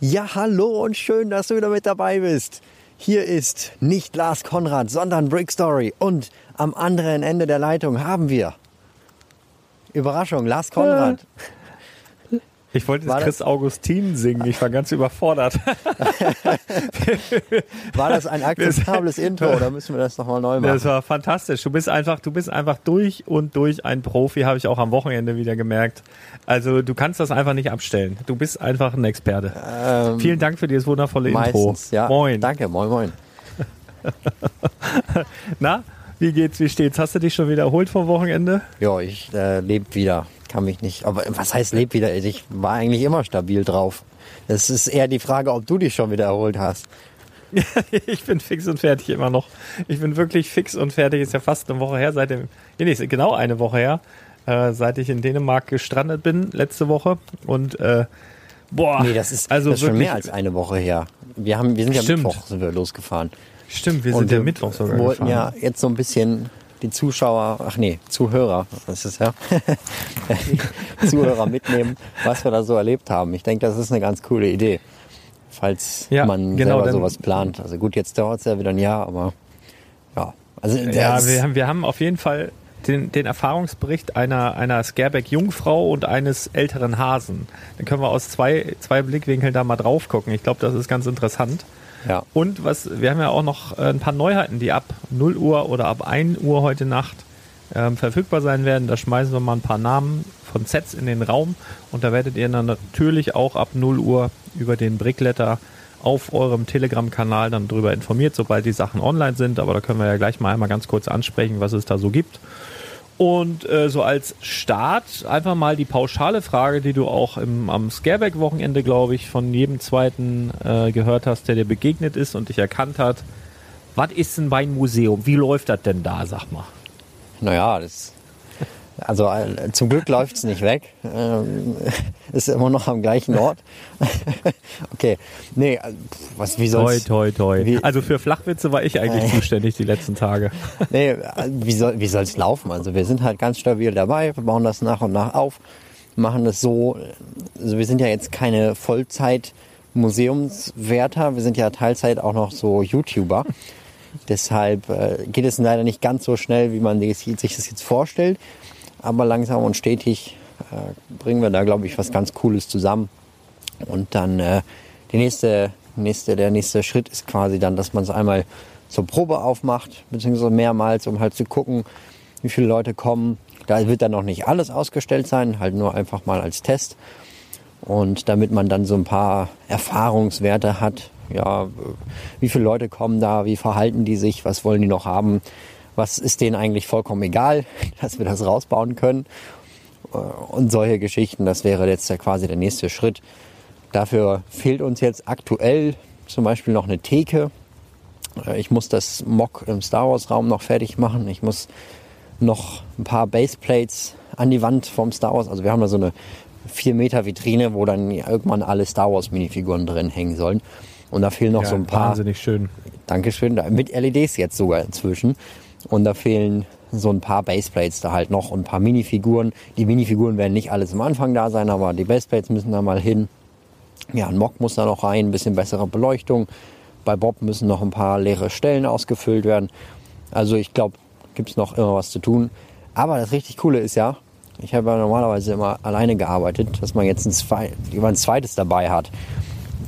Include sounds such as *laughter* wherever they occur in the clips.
Ja, hallo und schön, dass du wieder mit dabei bist. Hier ist nicht Lars Konrad, sondern Brick Story. Und am anderen Ende der Leitung haben wir Überraschung, Lars Konrad. Ich wollte jetzt Chris Augustin singen, ich war ganz überfordert. *laughs* war das ein akzeptables Intro oder müssen wir das nochmal neu machen? Das war fantastisch. Du bist einfach, du bist einfach durch und durch ein Profi, habe ich auch am Wochenende wieder gemerkt. Also du kannst das einfach nicht abstellen. Du bist einfach ein Experte. Ähm, Vielen Dank für dieses wundervolle meistens, Intro. Ja. Moin. Danke, moin, moin. *laughs* Na, wie geht's, wie steht's? Hast du dich schon wiederholt vom Wochenende? Ja, ich äh, lebe wieder kann mich nicht. Aber was heißt lebt wieder? Ich war eigentlich immer stabil drauf. Es ist eher die Frage, ob du dich schon wieder erholt hast. *laughs* ich bin fix und fertig immer noch. Ich bin wirklich fix und fertig. Ist ja fast eine Woche her, seit dem, nee, genau eine Woche her, äh, seit ich in Dänemark gestrandet bin, letzte Woche. Und äh, boah. Nee, das ist, also das ist schon mehr als eine Woche her. Wir, haben, wir sind ja Stimmt. Mittwoch sind wir losgefahren. Stimmt, wir sind und ja Mittwoch sogar. Wir wollten gefahren. ja jetzt so ein bisschen die Zuschauer, ach nee, Zuhörer, das ist ja, *laughs* Zuhörer mitnehmen, was wir da so erlebt haben. Ich denke, das ist eine ganz coole Idee, falls ja, man genau, selber sowas plant. Also gut, jetzt dauert es ja wieder ein Jahr, aber ja. Also, ja, wir haben, wir haben auf jeden Fall den, den Erfahrungsbericht einer, einer Scareback-Jungfrau und eines älteren Hasen. Dann können wir aus zwei, zwei Blickwinkeln da mal drauf gucken. Ich glaube, das ist ganz interessant. Ja. Und was, wir haben ja auch noch äh, ein paar Neuheiten, die ab 0 Uhr oder ab 1 Uhr heute Nacht ähm, verfügbar sein werden. Da schmeißen wir mal ein paar Namen von Sets in den Raum und da werdet ihr dann natürlich auch ab 0 Uhr über den Brickletter auf eurem Telegram-Kanal dann darüber informiert, sobald die Sachen online sind. Aber da können wir ja gleich mal einmal ganz kurz ansprechen, was es da so gibt. Und äh, so als Start einfach mal die pauschale Frage, die du auch im, am Scareback-Wochenende, glaube ich, von jedem zweiten äh, gehört hast, der dir begegnet ist und dich erkannt hat. Was ist ein Weinmuseum? Wie läuft das denn da, sag mal? Naja, das. Also äh, zum Glück läuft es nicht weg. Ähm, *laughs* ist immer noch am gleichen Ort. *laughs* okay. Nee, äh, was, wie Toi, soll's? toi, toi. Wie- Also für Flachwitze war ich eigentlich zuständig die letzten Tage. *laughs* Nee, äh, wie soll wie soll's laufen? Also wir sind halt ganz stabil dabei, wir bauen das nach und nach auf, machen das so. Also wir sind ja jetzt keine Vollzeit Museumswärter, wir sind ja Teilzeit auch noch so YouTuber. Deshalb äh, geht es leider nicht ganz so schnell, wie man sich das jetzt vorstellt. Aber langsam und stetig äh, bringen wir da, glaube ich, was ganz Cooles zusammen. Und dann äh, die nächste, nächste, der nächste Schritt ist quasi dann, dass man es einmal zur Probe aufmacht, beziehungsweise mehrmals, um halt zu gucken, wie viele Leute kommen. Da wird dann noch nicht alles ausgestellt sein, halt nur einfach mal als Test. Und damit man dann so ein paar Erfahrungswerte hat, ja, wie viele Leute kommen da, wie verhalten die sich, was wollen die noch haben, was ist denen eigentlich vollkommen egal, *laughs* dass wir das rausbauen können. Äh, Und solche Geschichten, das wäre jetzt ja quasi der nächste Schritt. Dafür fehlt uns jetzt aktuell zum Beispiel noch eine Theke. Äh, Ich muss das Mock im Star Wars Raum noch fertig machen. Ich muss noch ein paar Baseplates an die Wand vom Star Wars. Also wir haben da so eine 4 Meter Vitrine, wo dann irgendwann alle Star Wars Minifiguren drin hängen sollen. Und da fehlen noch so ein paar. Wahnsinnig schön. Dankeschön. Da- Mit LEDs jetzt sogar inzwischen. Und da fehlen so ein paar Baseplates da halt noch und ein paar Minifiguren. Die Minifiguren werden nicht alles am Anfang da sein, aber die Baseplates müssen da mal hin. Ja, ein Mock muss da noch rein, ein bisschen bessere Beleuchtung. Bei Bob müssen noch ein paar leere Stellen ausgefüllt werden. Also ich glaube, gibt es noch immer was zu tun. Aber das richtig Coole ist ja, ich habe ja normalerweise immer alleine gearbeitet, dass man jetzt ein, lieber ein zweites dabei hat.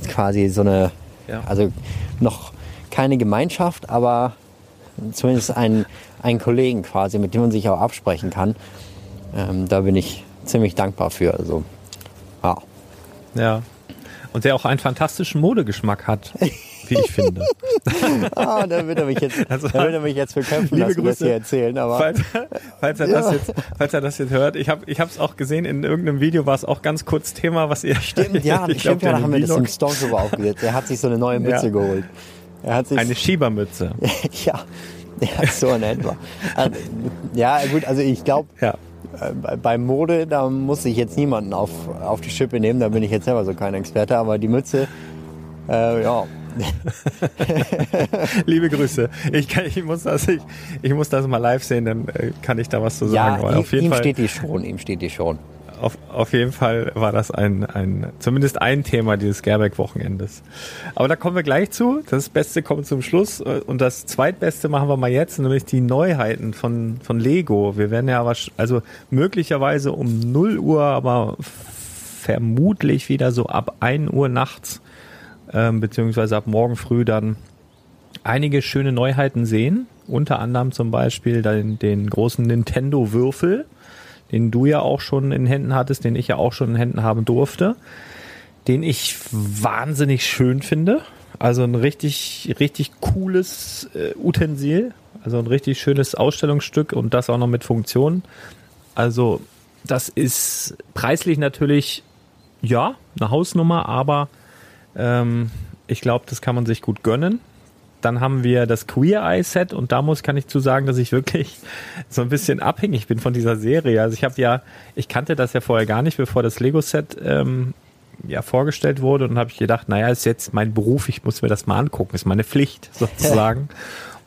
Quasi so eine, Ja. also noch keine Gemeinschaft, aber zumindest einen, einen Kollegen quasi, mit dem man sich auch absprechen kann. Ähm, da bin ich ziemlich dankbar für. Also, ja. Ja. Und der auch einen fantastischen Modegeschmack hat, wie ich finde. *laughs* Ah, da wird er mich jetzt, Also, da wird er mich jetzt verkämpfen liebe lassen, das Grüße. hier erzählen. Aber Falls, falls, er das Ja. jetzt, falls er das jetzt hört, ich habe ich es auch gesehen, in irgendeinem Video war es auch ganz kurz Thema, was ihr... stimmt, ja, *laughs* ich stimmt, ja, glaub, da haben wir das im Vlog- Stormtrooper aufgesetzt. Er hat sich so eine neue *laughs* Mütze Ja. geholt. Er hat sich Eine Schiebermütze. *laughs* ja, ja, so in etwa. Also, ja, gut, also ich glaube, Ja. äh, bei- Mode, da muss ich jetzt niemanden auf, auf die Schippe nehmen, da bin ich jetzt selber so kein Experte, aber die Mütze, äh, ja, *laughs* Liebe Grüße. Ich, kann, ich, muss das, ich, ich muss das mal live sehen, dann äh, kann ich da was zu ja, sagen. Aber ihm, auf jeden ihm Fall, steht die schon, ihm steht die schon. Auf, auf jeden Fall war das ein, ein, zumindest ein Thema dieses Gerbeck-Wochenendes. Aber da kommen wir gleich zu. Das Beste kommt zum Schluss. Und das Zweitbeste machen wir mal jetzt, nämlich die Neuheiten von, von Lego. Wir werden ja wahrsch- also möglicherweise um 0 Uhr, aber vermutlich wieder so ab 1 Uhr nachts, ähm, beziehungsweise ab morgen früh dann einige schöne Neuheiten sehen. Unter anderem zum Beispiel den, den großen Nintendo-Würfel, den du ja auch schon in Händen hattest, den ich ja auch schon in Händen haben durfte, den ich wahnsinnig schön finde. Also ein richtig, richtig cooles äh, Utensil, also ein richtig schönes Ausstellungsstück und das auch noch mit Funktionen. Also das ist preislich natürlich, ja, eine Hausnummer, aber ähm, ich glaube, das kann man sich gut gönnen. Dann haben wir das Queer Eye Set und da muss kann ich zu sagen, dass ich wirklich *laughs* so ein bisschen abhängig bin von dieser Serie. Also ich habe ja, ich kannte das ja vorher gar nicht, bevor das Lego Set ähm, ja vorgestellt wurde und habe ich gedacht, naja, ist jetzt mein Beruf, ich muss mir das mal angucken, ist meine Pflicht *laughs* sozusagen.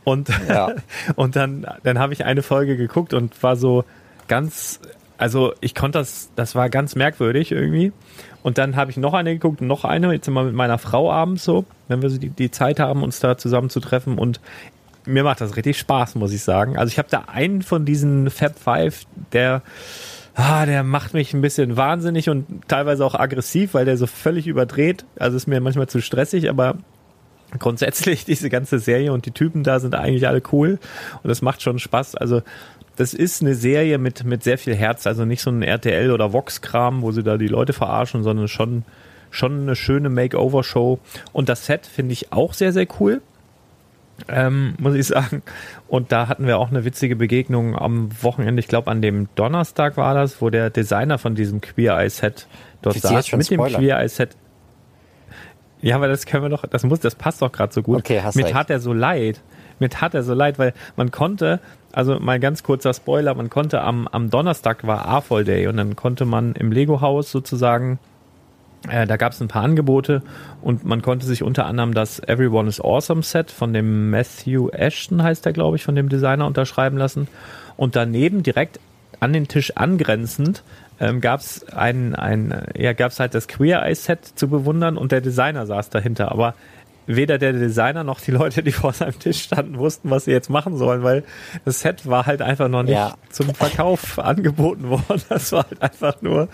und Ja. *laughs* und dann dann habe ich eine Folge geguckt und war so ganz also ich konnte das, das war ganz merkwürdig irgendwie. Und dann habe ich noch eine geguckt, noch eine, jetzt immer mit meiner Frau abends so, wenn wir so die, die Zeit haben, uns da zusammen zu treffen. Und mir macht das richtig Spaß, muss ich sagen. Also ich habe da einen von diesen Fab Five, der, ah, der macht mich ein bisschen wahnsinnig und teilweise auch aggressiv, weil der so völlig überdreht. Also ist mir manchmal zu stressig, aber grundsätzlich *laughs* diese ganze Serie und die Typen da sind eigentlich alle cool und das macht schon Spaß. Also das ist eine Serie mit, mit sehr viel Herz, also nicht so ein RTL oder Vox-Kram, wo sie da die Leute verarschen, sondern schon, schon eine schöne Makeover-Show. Und das Set finde ich auch sehr, sehr cool. Ähm, muss ich sagen. Und da hatten wir auch eine witzige Begegnung am Wochenende, ich glaube an dem Donnerstag war das, wo der Designer von diesem Queer Eye Set dort saß mit dem spoilern? Queer Eye Set. Ja, aber das können wir doch, das muss, das passt doch gerade so gut. Okay, hast Mir recht. tat er so leid. Mir tat er so leid, weil man konnte, also mal ganz kurzer Spoiler, man konnte am, am Donnerstag war A-Fall Day und dann konnte man im Lego-Haus sozusagen äh, da gab es ein paar Angebote und man konnte sich unter anderem das Everyone is Awesome Set von dem Matthew Ashton, heißt der, glaube ich, von dem Designer unterschreiben lassen. Und daneben direkt an den Tisch angrenzend ähm, gab es ein, ein, ja, halt das Queer Eye Set zu bewundern und der Designer saß dahinter. Aber weder der Designer noch die Leute, die vor seinem Tisch standen, wussten, was sie jetzt machen sollen, weil das Set war halt einfach noch nicht Ja. zum Verkauf *laughs* angeboten worden. Das war halt einfach nur,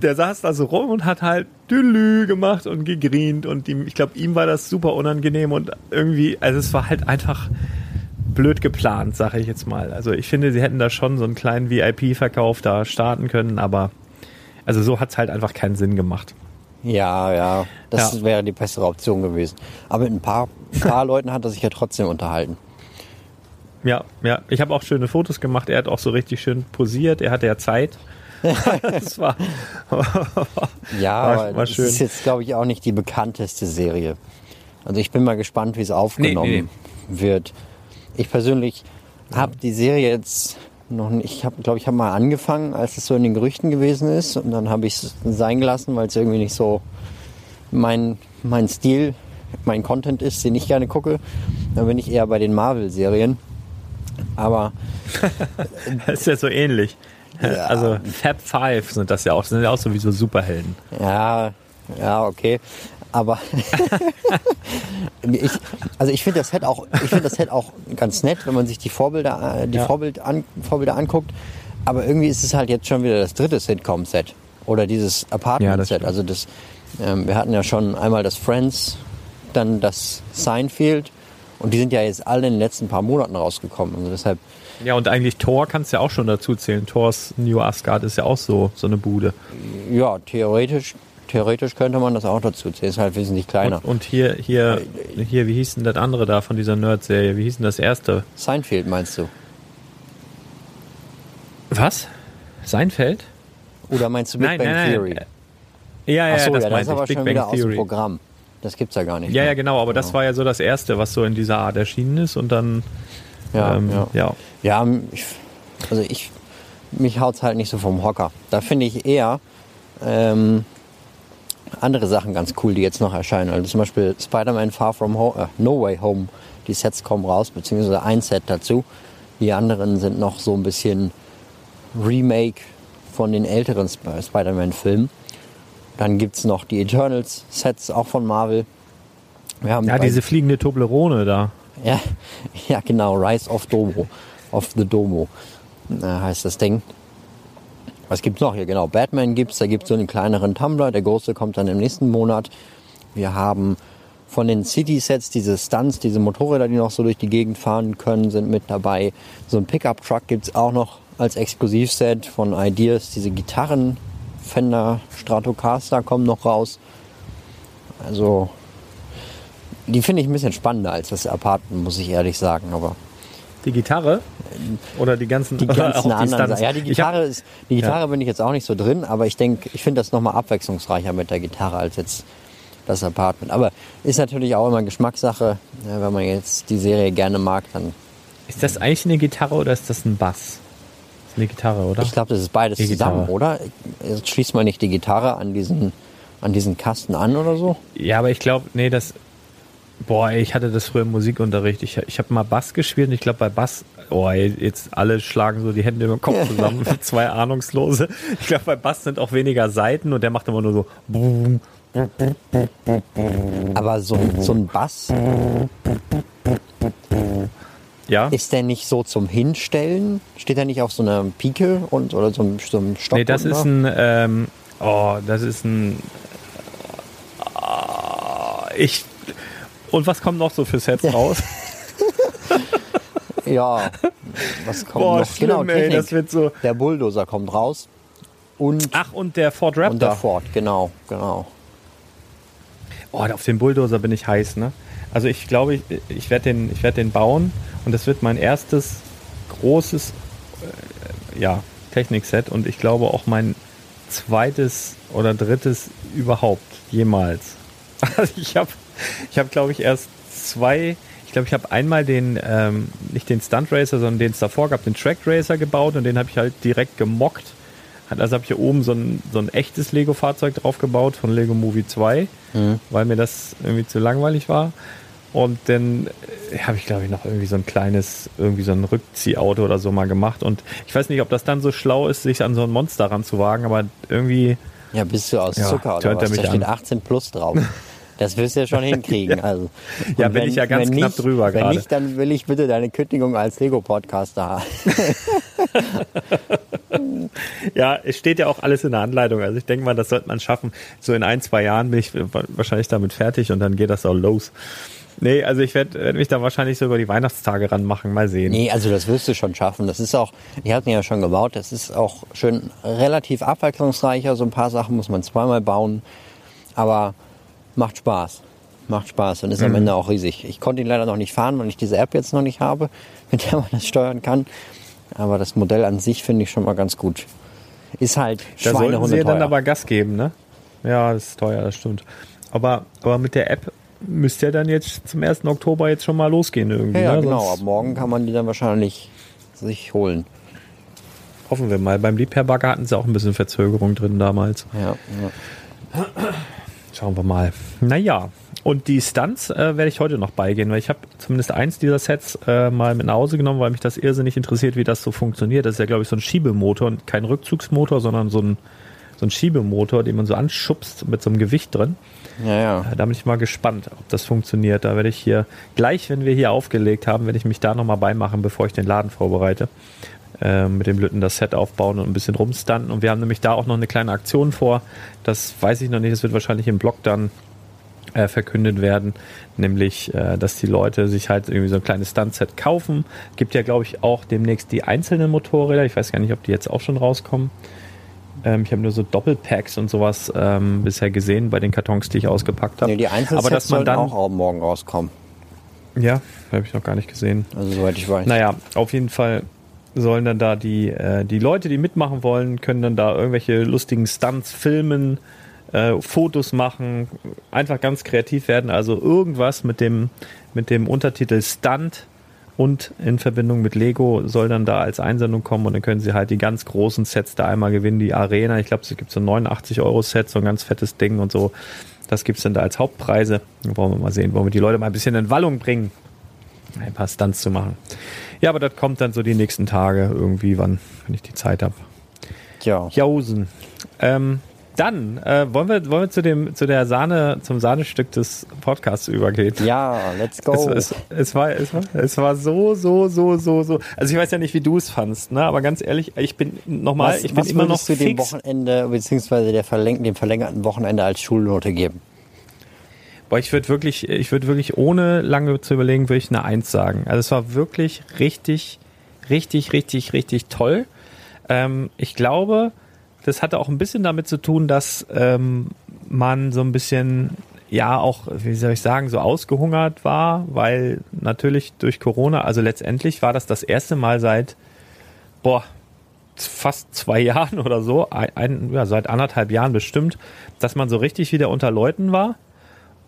der saß da so rum und hat halt Dülü gemacht und gegrient und ihm, ich glaube, ihm war das super unangenehm und irgendwie, also es war halt einfach blöd geplant, sage ich jetzt mal. Also ich finde, sie hätten da schon so einen kleinen VIP-Verkauf da starten können, aber also so hat's halt einfach keinen Sinn gemacht. Ja, ja, das Ja. wäre die bessere Option gewesen. Aber mit ein paar, paar *laughs* Leuten hat er sich ja trotzdem unterhalten. Ja, ja, ich habe auch schöne Fotos gemacht. Er hat auch so richtig schön posiert. Er hatte ja Zeit. *laughs* das war, Ja, War- aber war das schön. ist jetzt, glaube ich, auch nicht die bekannteste Serie. Also ich bin mal gespannt, wie es aufgenommen Nee, wird. Ich persönlich habe die Serie jetzt noch ich habe, glaube ich, habe mal angefangen, als es so in den Gerüchten gewesen ist und dann habe ich es sein gelassen, weil es irgendwie nicht so mein, mein Stil, mein Content ist, den ich gerne gucke. Dann bin ich eher bei den Marvel-Serien. Aber *laughs* das ist ja so ähnlich. Ja. Also Fab Five sind das ja auch. Das sind ja auch sowieso Superhelden. Ja, ja, okay. Aber *laughs* ich, also ich finde das Set auch, ich finde das Set auch ganz nett, wenn man sich die Vorbilder, äh, die Ja. Vorbild an, Vorbilder anguckt. Aber irgendwie ist es halt jetzt schon wieder das dritte Sitcom-Set oder dieses Ja, Apartment-Set. stimmt. also das, ähm, wir hatten ja schon einmal das Friends, dann das Seinfeld und die sind ja jetzt alle in den letzten paar Monaten rausgekommen. Also deshalb, Ja, und eigentlich Thor kannst du ja auch schon dazu zählen. Thors New Asgard ist ja auch so, so eine Bude. ja, theoretisch, theoretisch könnte man das auch dazu zählen. Ist halt wesentlich kleiner. Und, und hier, hier, hier, wie hieß denn das andere da von dieser Nerd-Serie? Wie hieß denn das erste? Seinfeld meinst du? Was? Seinfeld? Oder meinst du Big nein, Bang nein, nein. Theory? Ja, ja, Ach so, das ja, das ist aber. Big schon Bang wieder aus dem Theory. Programm. Das gibt's ja gar nicht. Ja, mehr. ja, genau, aber das war ja so das erste, was so in dieser Art erschienen ist und dann, Ja, ähm, ja. ja. Ja, ich, also ich, mich haut's halt nicht so vom Hocker. Da finde ich eher ähm, andere Sachen ganz cool, die jetzt noch erscheinen. Also zum Beispiel Spider-Man Far From Home, äh, No Way Home. Die Sets kommen raus, beziehungsweise ein Set dazu. Die anderen sind noch so ein bisschen Remake von den älteren Sp Spider-Man-Filmen. Dann gibt's noch die Eternals-Sets, auch von Marvel. Wir haben Ja, diese fliegende Toblerone da. ja, *laughs* ja, genau, Rise of Domo. Of the Domo äh, heißt das Ding. Was gibt's noch hier? Genau, Batman gibt's, da gibt's so einen kleineren Tumblr, der große kommt dann im nächsten Monat. Wir haben von den City-Sets diese Stunts, diese Motorräder, die noch so durch die Gegend fahren können, sind mit dabei. So ein Pickup-Truck gibt's auch noch als Exklusivset von Ideas. Diese Gitarren, Fender Stratocaster kommen noch raus. Also, die finde ich ein bisschen spannender als das Apartment, muss ich ehrlich sagen. Aber Die Gitarre? Oder die ganzen, die *laughs* ganzen anderen? Sachen. Ja, die Ich hab- Gitarre ist, die Gitarre bin ich jetzt auch nicht so drin, aber ich denke, ich finde das nochmal abwechslungsreicher mit der Gitarre als jetzt das Apartment. Aber ist natürlich auch immer Geschmackssache. Ja, wenn man jetzt die Serie gerne mag, dann. Ist das eigentlich eine Gitarre oder ist das ein Bass? Das ist eine Gitarre, oder? Ich glaube, das ist beides Die zusammen, Gitarre. oder? Jetzt schließt man nicht die Gitarre an diesen, an diesen Kasten an oder so? Ja, aber ich glaube, nee, das. Boah, ey, ich hatte das früher im Musikunterricht. Ich, ich habe mal Bass gespielt und ich glaube bei Bass, oh, ey, jetzt alle schlagen so die Hände über den Kopf zusammen, *laughs* zwei Ahnungslose. Ich glaube bei Bass sind auch weniger Seiten und der macht immer nur so. Aber so, so ein Bass, Ja. ist der nicht so zum Hinstellen? Steht er nicht auf so einer Pike und, oder so einem, so einem Stock? Nee, das ist ein, ähm, oh, das ist ein, ah, ich, Und was kommt noch so für Sets raus? *laughs* Ja, was kommt Boah, noch? schlimm, genau, ey, Technik. das wird so. Der Bulldozer kommt raus. Und, Ach, und der Ford Raptor. und der Ford, genau, genau. Oh, auf den Bulldozer bin ich heiß, ne? Also ich glaube, ich, ich werde den, ich werd den bauen und das wird mein erstes großes äh, ja, Technikset und ich glaube auch mein zweites oder drittes überhaupt jemals. *laughs* Also ich habe, ich hab, glaube ich, erst zwei, ich glaube, ich habe einmal den, ähm, nicht den Stunt Racer, sondern den es davor gab, den Track Racer gebaut und den habe ich halt direkt gemockt. Also habe ich hier oben so ein, so ein echtes Lego-Fahrzeug drauf gebaut von Lego Movie 2, weil mir das irgendwie zu langweilig war. Und dann äh, habe ich, glaube ich, noch irgendwie so ein kleines, irgendwie so ein Rückziehauto oder so mal gemacht. Und ich weiß nicht, ob das dann so schlau ist, sich an so ein Monster ranzuwagen, aber irgendwie, Ja, bist du aus Ja, Zucker oder er was? Da steht an. 18 plus drauf. *laughs* Das wirst du ja schon *laughs* hinkriegen. Also. Ja, bin ich ja ganz wenn knapp nicht, drüber Wenn gerade. nicht, dann will ich bitte deine Kündigung als Lego-Podcaster haben. *laughs* ja, es steht ja auch alles in der Anleitung. Also ich denke mal, das sollte man schaffen. So in ein, zwei Jahren bin ich wa- wahrscheinlich damit fertig und dann geht das auch los. Nee, also ich werde werd mich da wahrscheinlich so über die Weihnachtstage ranmachen. Mal sehen. Nee, also das wirst du schon schaffen. Das ist auch, ich habe ihn ja schon gebaut, das ist auch schön relativ abwechslungsreicher. So ein paar Sachen muss man zweimal bauen, aber macht Spaß. Macht Spaß und ist Mhm. am Ende auch riesig. Ich konnte ihn leider noch nicht fahren, weil ich diese App jetzt noch nicht habe, *laughs* mit der man das steuern kann. Aber das Modell an sich finde ich schon mal ganz gut. Ist halt Da sollten Schweinehunde sie ja dann teuer. aber Gas geben, ne? Ja, das ist teuer, das stimmt. Aber, aber mit der App müsste ja dann jetzt zum 1. Oktober jetzt schon mal losgehen irgendwie. ja, ja, ne? genau. Sonst Ab morgen kann man die dann wahrscheinlich sich holen. hoffen wir mal. Beim Liebherr-Bagger hatten sie auch ein bisschen Verzögerung drin damals. Ja, ja. Schauen wir mal. Naja, und die Stunts äh, werde ich heute noch beigehen, weil ich habe zumindest eins dieser Sets äh, mal mit nach Hause genommen, weil mich das irrsinnig interessiert, wie das so funktioniert. Das ist ja, glaube ich, so ein Schiebemotor und kein Rückzugsmotor, sondern so ein, so ein Schiebemotor, den man so anschubst mit so einem Gewicht drin. ja, ja. Äh, Da bin ich mal gespannt, ob das funktioniert. Da werde ich hier, gleich wenn wir hier aufgelegt haben, werde ich mich da nochmal beimachen, bevor ich den Laden vorbereite. Äh, mit dem Lütten das Set aufbauen und ein bisschen rumstunten. Und wir haben nämlich da auch noch eine kleine Aktion vor. Das weiß ich noch nicht, das wird wahrscheinlich im Blog dann äh, verkündet werden, nämlich, äh, dass die Leute sich halt irgendwie so ein kleines Stunt-Set kaufen. Gibt ja, glaube ich, auch demnächst die einzelnen Motorräder. Ich weiß gar nicht, ob die jetzt auch schon rauskommen. Ähm, ich habe nur so Doppelpacks und sowas ähm, bisher gesehen bei den Kartons, die ich ausgepackt habe. Nee, die Einzelsets Aber dass man dann, auch morgen rauskommen. ja, habe ich noch gar nicht gesehen. Also soweit ich weiß. Naja, auf jeden Fall sollen dann da die, äh, die Leute, die mitmachen wollen, können dann da irgendwelche lustigen Stunts filmen, äh, Fotos machen, einfach ganz kreativ werden. Also irgendwas mit dem, mit dem Untertitel Stunt und in Verbindung mit Lego soll dann da als Einsendung kommen und dann können sie halt die ganz großen Sets da einmal gewinnen. Die Arena, ich glaube, es gibt so ein 89 Euro Set, so ein ganz fettes Ding und so. Das gibt's dann da als Hauptpreise. Wollen wir mal sehen, wollen wir die Leute mal ein bisschen in Wallung bringen, ein paar Stunts zu machen. Ja, aber das kommt dann so die nächsten Tage irgendwie, wann, wenn ich die Zeit habe. Tja. Jausen. Ähm, dann äh, wollen wir, wollen wir zu dem zu der Sahne zum Sahnestück des Podcasts übergehen. Ja, let's go. Es, es, es, war, es, war, es war so, so, so, so, so. Also ich weiß ja nicht, wie du es fandst, ne? aber ganz ehrlich, ich bin nochmal, ich bin was immer noch du dem. Wochenende beziehungsweise der verläng dem verlängerten Wochenende als Schulnote geben? Boah, ich würde wirklich, ich würde wirklich ohne lange zu überlegen, würde ich eine Eins sagen. Also es war wirklich richtig, richtig, richtig, richtig toll. Ähm, ich glaube, das hatte auch ein bisschen damit zu tun, dass ähm, man so ein bisschen, ja, auch, wie soll ich sagen, so ausgehungert war, weil natürlich durch Corona, also letztendlich war das das erste Mal seit, boah, fast zwei *laughs* Jahren oder so, ein, ja, seit anderthalb Jahren bestimmt, dass man so richtig wieder unter Leuten war.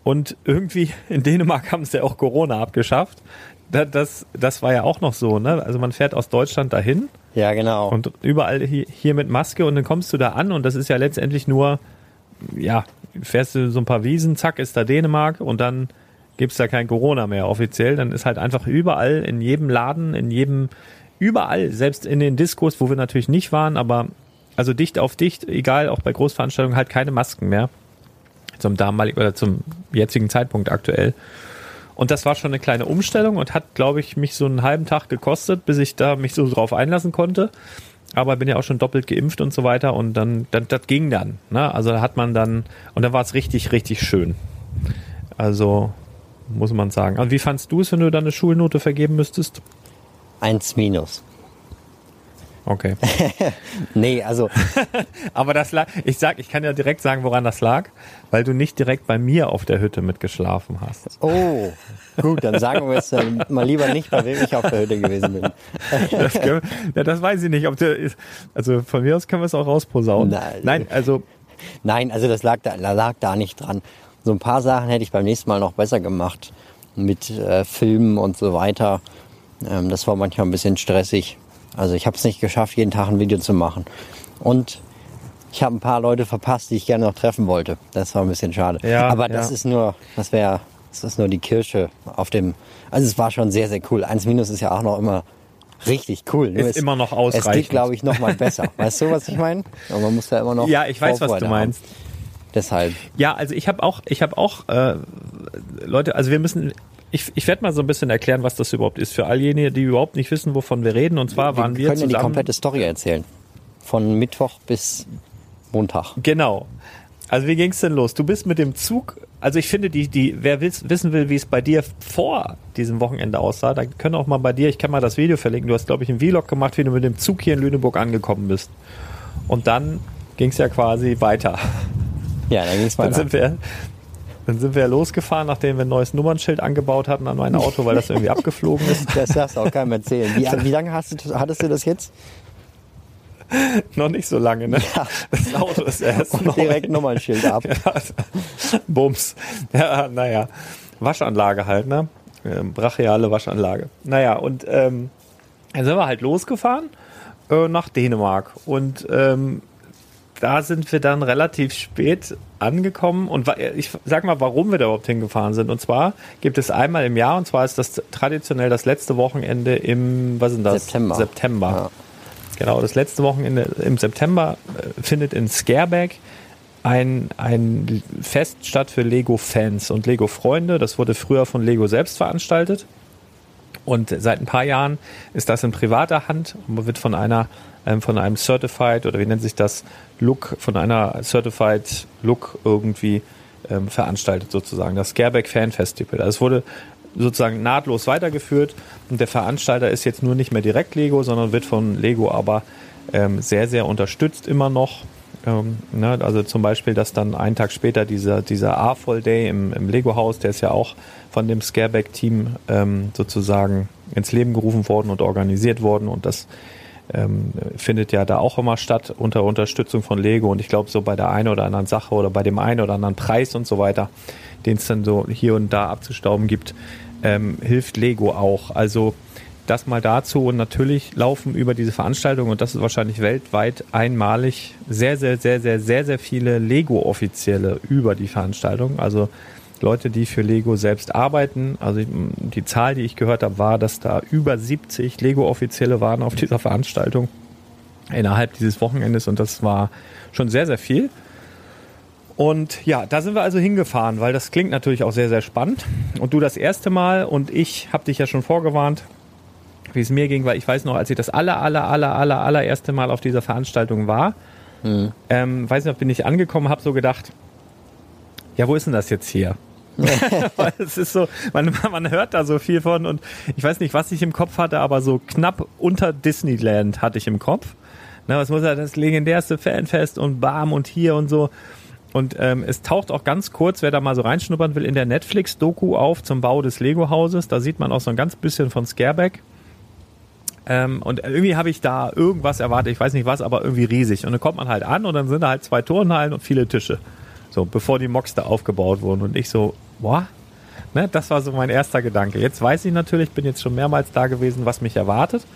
Und irgendwie in Dänemark haben sie ja auch Corona abgeschafft. Das, das, das war ja auch noch so, ne? Also man fährt aus Deutschland dahin Ja, genau. und überall hier, hier mit Maske und dann kommst du da an und das ist ja letztendlich nur, ja, fährst du so ein paar Wiesen, zack, ist da Dänemark und dann gibt's da kein Corona mehr offiziell. Dann ist halt einfach überall, in jedem Laden, in jedem, überall, selbst in den Diskos, wo wir natürlich nicht waren, aber also dicht auf dicht, egal, auch bei Großveranstaltungen, halt keine Masken mehr. Zum damaligen oder zum jetzigen Zeitpunkt aktuell. Und das war schon eine kleine Umstellung und hat, glaube ich, mich so einen halben Tag gekostet, bis ich da mich so drauf einlassen konnte. Aber bin ja auch schon doppelt geimpft und so weiter und dann, dann das ging dann. Ne? Also da hat man dann, und dann war es richtig, richtig schön. Also muss man sagen. Also wie fandst du es, wenn du deine Schulnote vergeben müsstest? Eins minus. Okay. *laughs* Nee, also *laughs* Aber das lag, ich sag, ich kann ja direkt sagen, woran das lag, weil du nicht direkt bei mir auf der Hütte mitgeschlafen hast. Oh, gut, dann sagen wir es äh, mal lieber nicht, bei wem ich auf der Hütte gewesen bin. *laughs* Das, können, ja, das weiß ich nicht, ob der ist. Also von mir aus können wir es auch rausposaunen. Nein. Nein, also Nein, also das lag da, lag da nicht dran. So ein paar Sachen hätte ich beim nächsten Mal noch besser gemacht. Mit äh, Filmen und so weiter. Ähm, das war manchmal ein bisschen stressig. Also ich habe es nicht geschafft, jeden Tag ein Video zu machen. Und ich habe ein paar Leute verpasst, die ich gerne noch treffen wollte. Das war ein bisschen schade. Ja, Aber das ja. ist nur, das wäre, das ist nur die Kirsche auf dem. Also es war schon sehr, sehr cool. Eins minus ist ja auch noch immer richtig cool. Nur Ist es- immer noch Es ausreichend. geht, glaube ich, noch mal besser. *laughs* Weißt du, was ich meine? Aber man muss ja immer noch. ja, ich weiß, was du meinst. Haben. Deshalb. Ja, also ich habe auch, ich habe auch äh, Leute, also wir müssen, ich, ich werde mal so ein bisschen erklären, was das überhaupt ist für all jene, die überhaupt nicht wissen, wovon wir reden. Und zwar waren wir können ja die zusammen. komplette Story erzählen. Von Mittwoch bis Montag. Genau. Also wie ging's denn los? Du bist mit dem Zug, also ich finde, die, die, wer wiss, wissen will, wie es bei dir vor diesem Wochenende aussah, dann können auch mal bei dir, ich kann mal das Video verlinken, du hast, glaube ich, einen Vlog gemacht, wie du mit dem Zug hier in Lüneburg angekommen bist. Und dann ging's ja quasi weiter. Ja, dann ging's Dann weiter. sind wir, dann sind wir losgefahren, nachdem wir ein neues Nummernschild angebaut hatten an mein Auto, weil das irgendwie abgeflogen ist. *laughs* Das darfst du auch keinem erzählen. Wie, wie lange hast du, hattest du das jetzt? Noch nicht so lange, ne? Ja. Das Auto ist erst Und neu. direkt Nummernschild ab. *laughs* Bums. Ja, naja. Waschanlage halt, ne? Ähm, brachiale Waschanlage. Naja, und ähm, dann sind wir halt losgefahren äh, nach Dänemark. Und ähm, da sind wir dann relativ spät angekommen. Und ich sag mal, warum wir da überhaupt hingefahren sind. Und zwar gibt es einmal im Jahr, und zwar ist das traditionell das letzte Wochenende im, was ist denn das? September. September. Ja. Genau, das letzte Wochenende im September äh, findet in Scareback ein, ein Fest statt für Lego-Fans und Lego-Freunde. Das wurde früher von Lego selbst veranstaltet. Und seit ein paar Jahren ist das in privater Hand und wird von einer ähm, von einem Certified oder wie nennt sich das Look von einer Certified Look irgendwie ähm, veranstaltet sozusagen das Scareback Fan Festival. Also es wurde sozusagen nahtlos weitergeführt und der Veranstalter ist jetzt nur nicht mehr direkt Lego, sondern wird von Lego aber ähm, sehr sehr unterstützt immer noch. Ähm, ne, also zum Beispiel, dass dann einen Tag später dieser, dieser A-Fall Day im, im Lego-Haus, der ist ja auch von dem Scareback-Team ähm, sozusagen ins Leben gerufen worden und organisiert worden und das ähm, findet ja da auch immer statt unter Unterstützung von Lego und ich glaube so bei der einen oder anderen Sache oder bei dem einen oder anderen Preis und so weiter, den es dann so hier und da abzustauben gibt, ähm, hilft Lego auch. Also das mal dazu und natürlich laufen über diese Veranstaltung und das ist wahrscheinlich weltweit einmalig sehr, sehr, sehr, sehr, sehr, sehr viele Lego-Offizielle über die Veranstaltung. Also Leute, die für Lego selbst arbeiten. Also die Zahl, die ich gehört habe, war, dass da über 70 Lego-Offizielle waren auf dieser Veranstaltung innerhalb dieses Wochenendes und das war schon sehr, sehr viel. Und ja, da sind wir also hingefahren, weil das klingt natürlich auch sehr, sehr spannend. Und du das erste Mal und ich habe dich ja schon vorgewarnt, wie es mir ging, weil ich weiß noch, als ich das aller, aller, aller, aller, allererste Mal auf dieser Veranstaltung war, ähm, weiß nicht, bin ich angekommen, habe so gedacht, ja, wo ist denn das jetzt hier? *laughs* Weil es ist so, man, man hört da so viel von und ich weiß nicht, was ich im Kopf hatte, aber so knapp unter Disneyland hatte ich im Kopf. Na, was muss ja das legendärste Fanfest und Bam und hier und so. Und ähm, es taucht auch ganz kurz, wer da mal so reinschnuppern will, in der Netflix-Doku auf zum Bau des Lego-Hauses. Da sieht man auch so ein ganz bisschen von Scareback. Ähm, und irgendwie habe ich da irgendwas erwartet, ich weiß nicht was, aber irgendwie riesig. Und dann kommt man halt an und dann sind da halt zwei Turnhallen und viele Tische. So, bevor die Mocks da aufgebaut wurden. Und ich so, boah, ne, das war so mein erster Gedanke. Jetzt weiß ich natürlich, bin jetzt schon mehrmals da gewesen, was mich erwartet.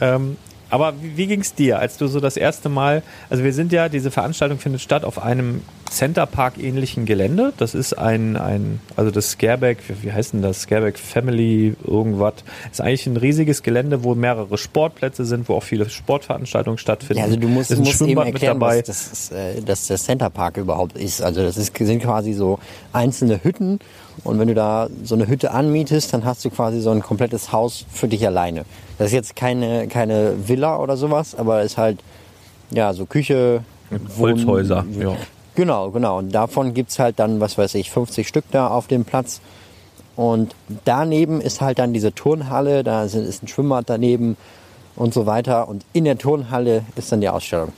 Ähm, aber wie, wie ging es dir, als du so das erste Mal, also wir sind ja, diese Veranstaltung findet statt auf einem Centerpark-ähnlichen Gelände. Das ist ein, ein, also das Scareback, wie, wie heißt denn das? Scareback Family irgendwas. Ist eigentlich ein riesiges Gelände, wo mehrere Sportplätze sind, wo auch viele Sportveranstaltungen stattfinden. Ja, also du musst, ist ein musst eben Schwimmbad mit erklären, dabei. was das, ist, äh, dass der Center Park überhaupt ist. Also das ist, sind quasi so einzelne Hütten und wenn du da so eine Hütte anmietest, dann hast du quasi so ein komplettes Haus für dich alleine. Das ist jetzt keine, keine Villa oder sowas, aber ist halt ja so Küche, Holzhäuser, ja. Genau, genau. Und davon gibt's halt dann, was weiß ich, 50 Stück da auf dem Platz. Und daneben ist halt dann diese Turnhalle, da ist ein Schwimmbad daneben und so weiter. Und in der Turnhalle ist dann die Ausstellung.